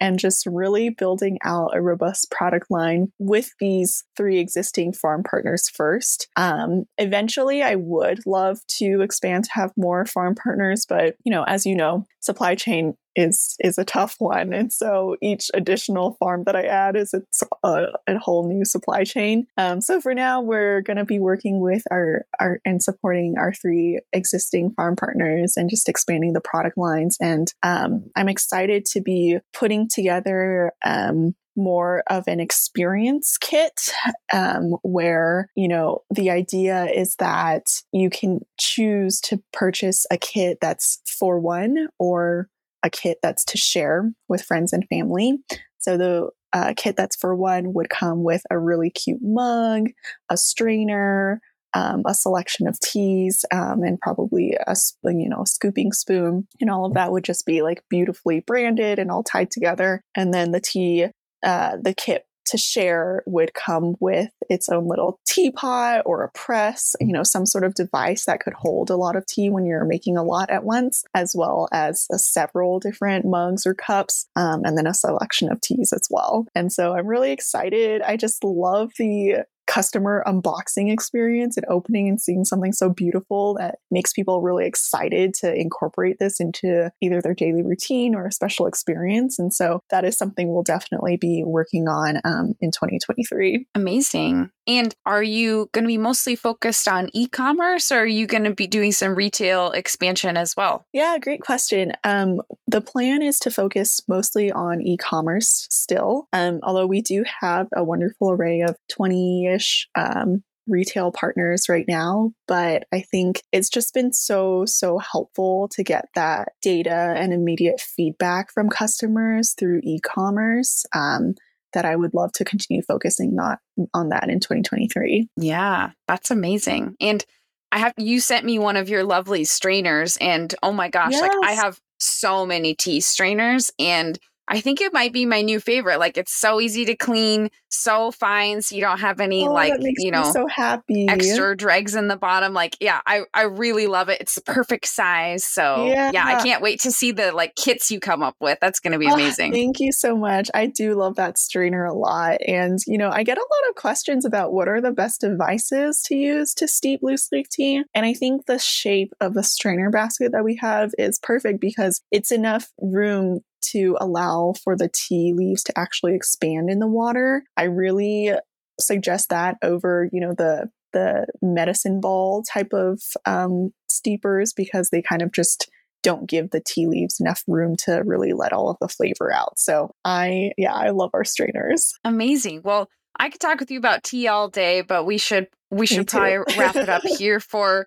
and just really building out a robust product line with these three existing farm partners first. Um, eventually, I would love to expand to have more farm partners, but you know, as you know, supply chain is is a tough one. And so each additional farm that i add is it's a, a whole new supply chain. Um, so for now we're going to be working with our our and supporting our three existing farm partners and just expanding the product lines. And um, i'm excited to be putting together um, more of an experience kit um, where you know the idea is that you can choose to purchase a kit that's for one or a kit that's to share with friends and family. So the uh, kit that's for one would come with a really cute mug, a strainer, um, a selection of teas, um, and probably a you know a scooping spoon, and all of that would just be like beautifully branded and all tied together. And then the tea, uh, the kit to share would come with its own little teapot or a press, you know, some sort of device that could hold a lot of tea when you're making a lot at once, as well as several different mugs or cups, um, and then a selection of teas as well. And so I'm really excited. I just love the customer unboxing experience and opening and seeing something so beautiful that makes people really excited to incorporate this into either their daily routine or a special experience. And so that is something we'll definitely be working on um, in 2023. Amazing. And are you going to be mostly focused on e commerce or are you going to be doing some retail expansion as well? Yeah, great question. Um, the plan is to focus mostly on e commerce still, um, although we do have a wonderful array of 20 ish um, retail partners right now, but I think it's just been so, so helpful to get that data and immediate feedback from customers through e commerce. Um, that I would love to continue focusing not on that in 2023. Yeah, that's amazing. And I have you sent me one of your lovely strainers and oh my gosh, yes. like I have so many tea strainers and I think it might be my new favorite. Like it's so easy to clean, so fine, so you don't have any oh, like you know so happy extra dregs in the bottom. Like yeah, I I really love it. It's the perfect size. So yeah, yeah I can't wait to see the like kits you come up with. That's going to be oh, amazing. Oh, thank you so much. I do love that strainer a lot, and you know I get a lot of questions about what are the best devices to use to steep loose leaf tea, and I think the shape of the strainer basket that we have is perfect because it's enough room to allow for the tea leaves to actually expand in the water. I really suggest that over, you know, the the medicine ball type of um, steepers because they kind of just don't give the tea leaves enough room to really let all of the flavor out. So I, yeah, I love our strainers. Amazing. Well, I could talk with you about tea all day, but we should we should probably wrap it up here for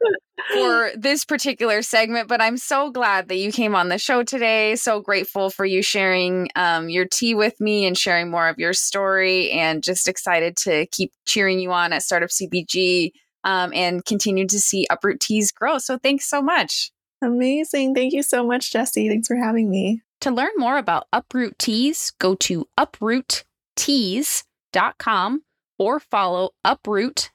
for this particular segment. But I'm so glad that you came on the show today. So grateful for you sharing um, your tea with me and sharing more of your story, and just excited to keep cheering you on at Startup CPG um, and continue to see Uproot Teas grow. So thanks so much. Amazing. Thank you so much, Jesse. Thanks for having me. To learn more about Uproot Teas, go to uprootteas.com or follow uproot.teas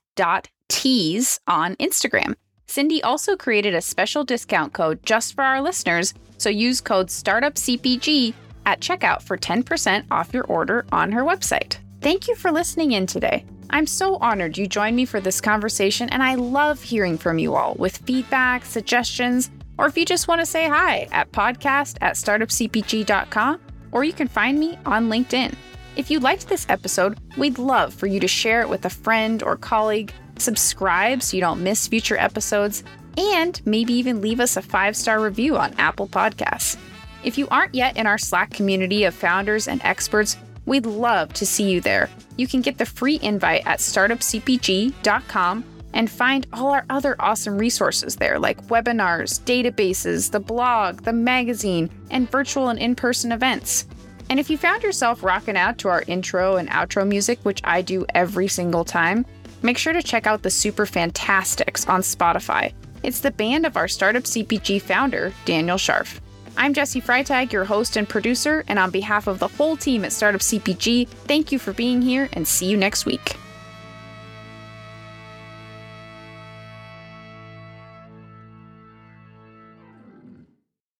on Instagram. Cindy also created a special discount code just for our listeners, so use code StartupCPG at checkout for 10% off your order on her website. Thank you for listening in today. I'm so honored you joined me for this conversation, and I love hearing from you all with feedback, suggestions, or if you just want to say hi at podcast at startupcpg.com, or you can find me on LinkedIn. If you liked this episode, we'd love for you to share it with a friend or colleague, subscribe so you don't miss future episodes, and maybe even leave us a five star review on Apple Podcasts. If you aren't yet in our Slack community of founders and experts, we'd love to see you there. You can get the free invite at startupcpg.com and find all our other awesome resources there, like webinars, databases, the blog, the magazine, and virtual and in person events. And if you found yourself rocking out to our intro and outro music, which I do every single time, make sure to check out the Super Fantastics on Spotify. It's the band of our Startup CPG founder, Daniel Scharf. I'm Jesse Freitag, your host and producer, and on behalf of the whole team at Startup CPG, thank you for being here and see you next week.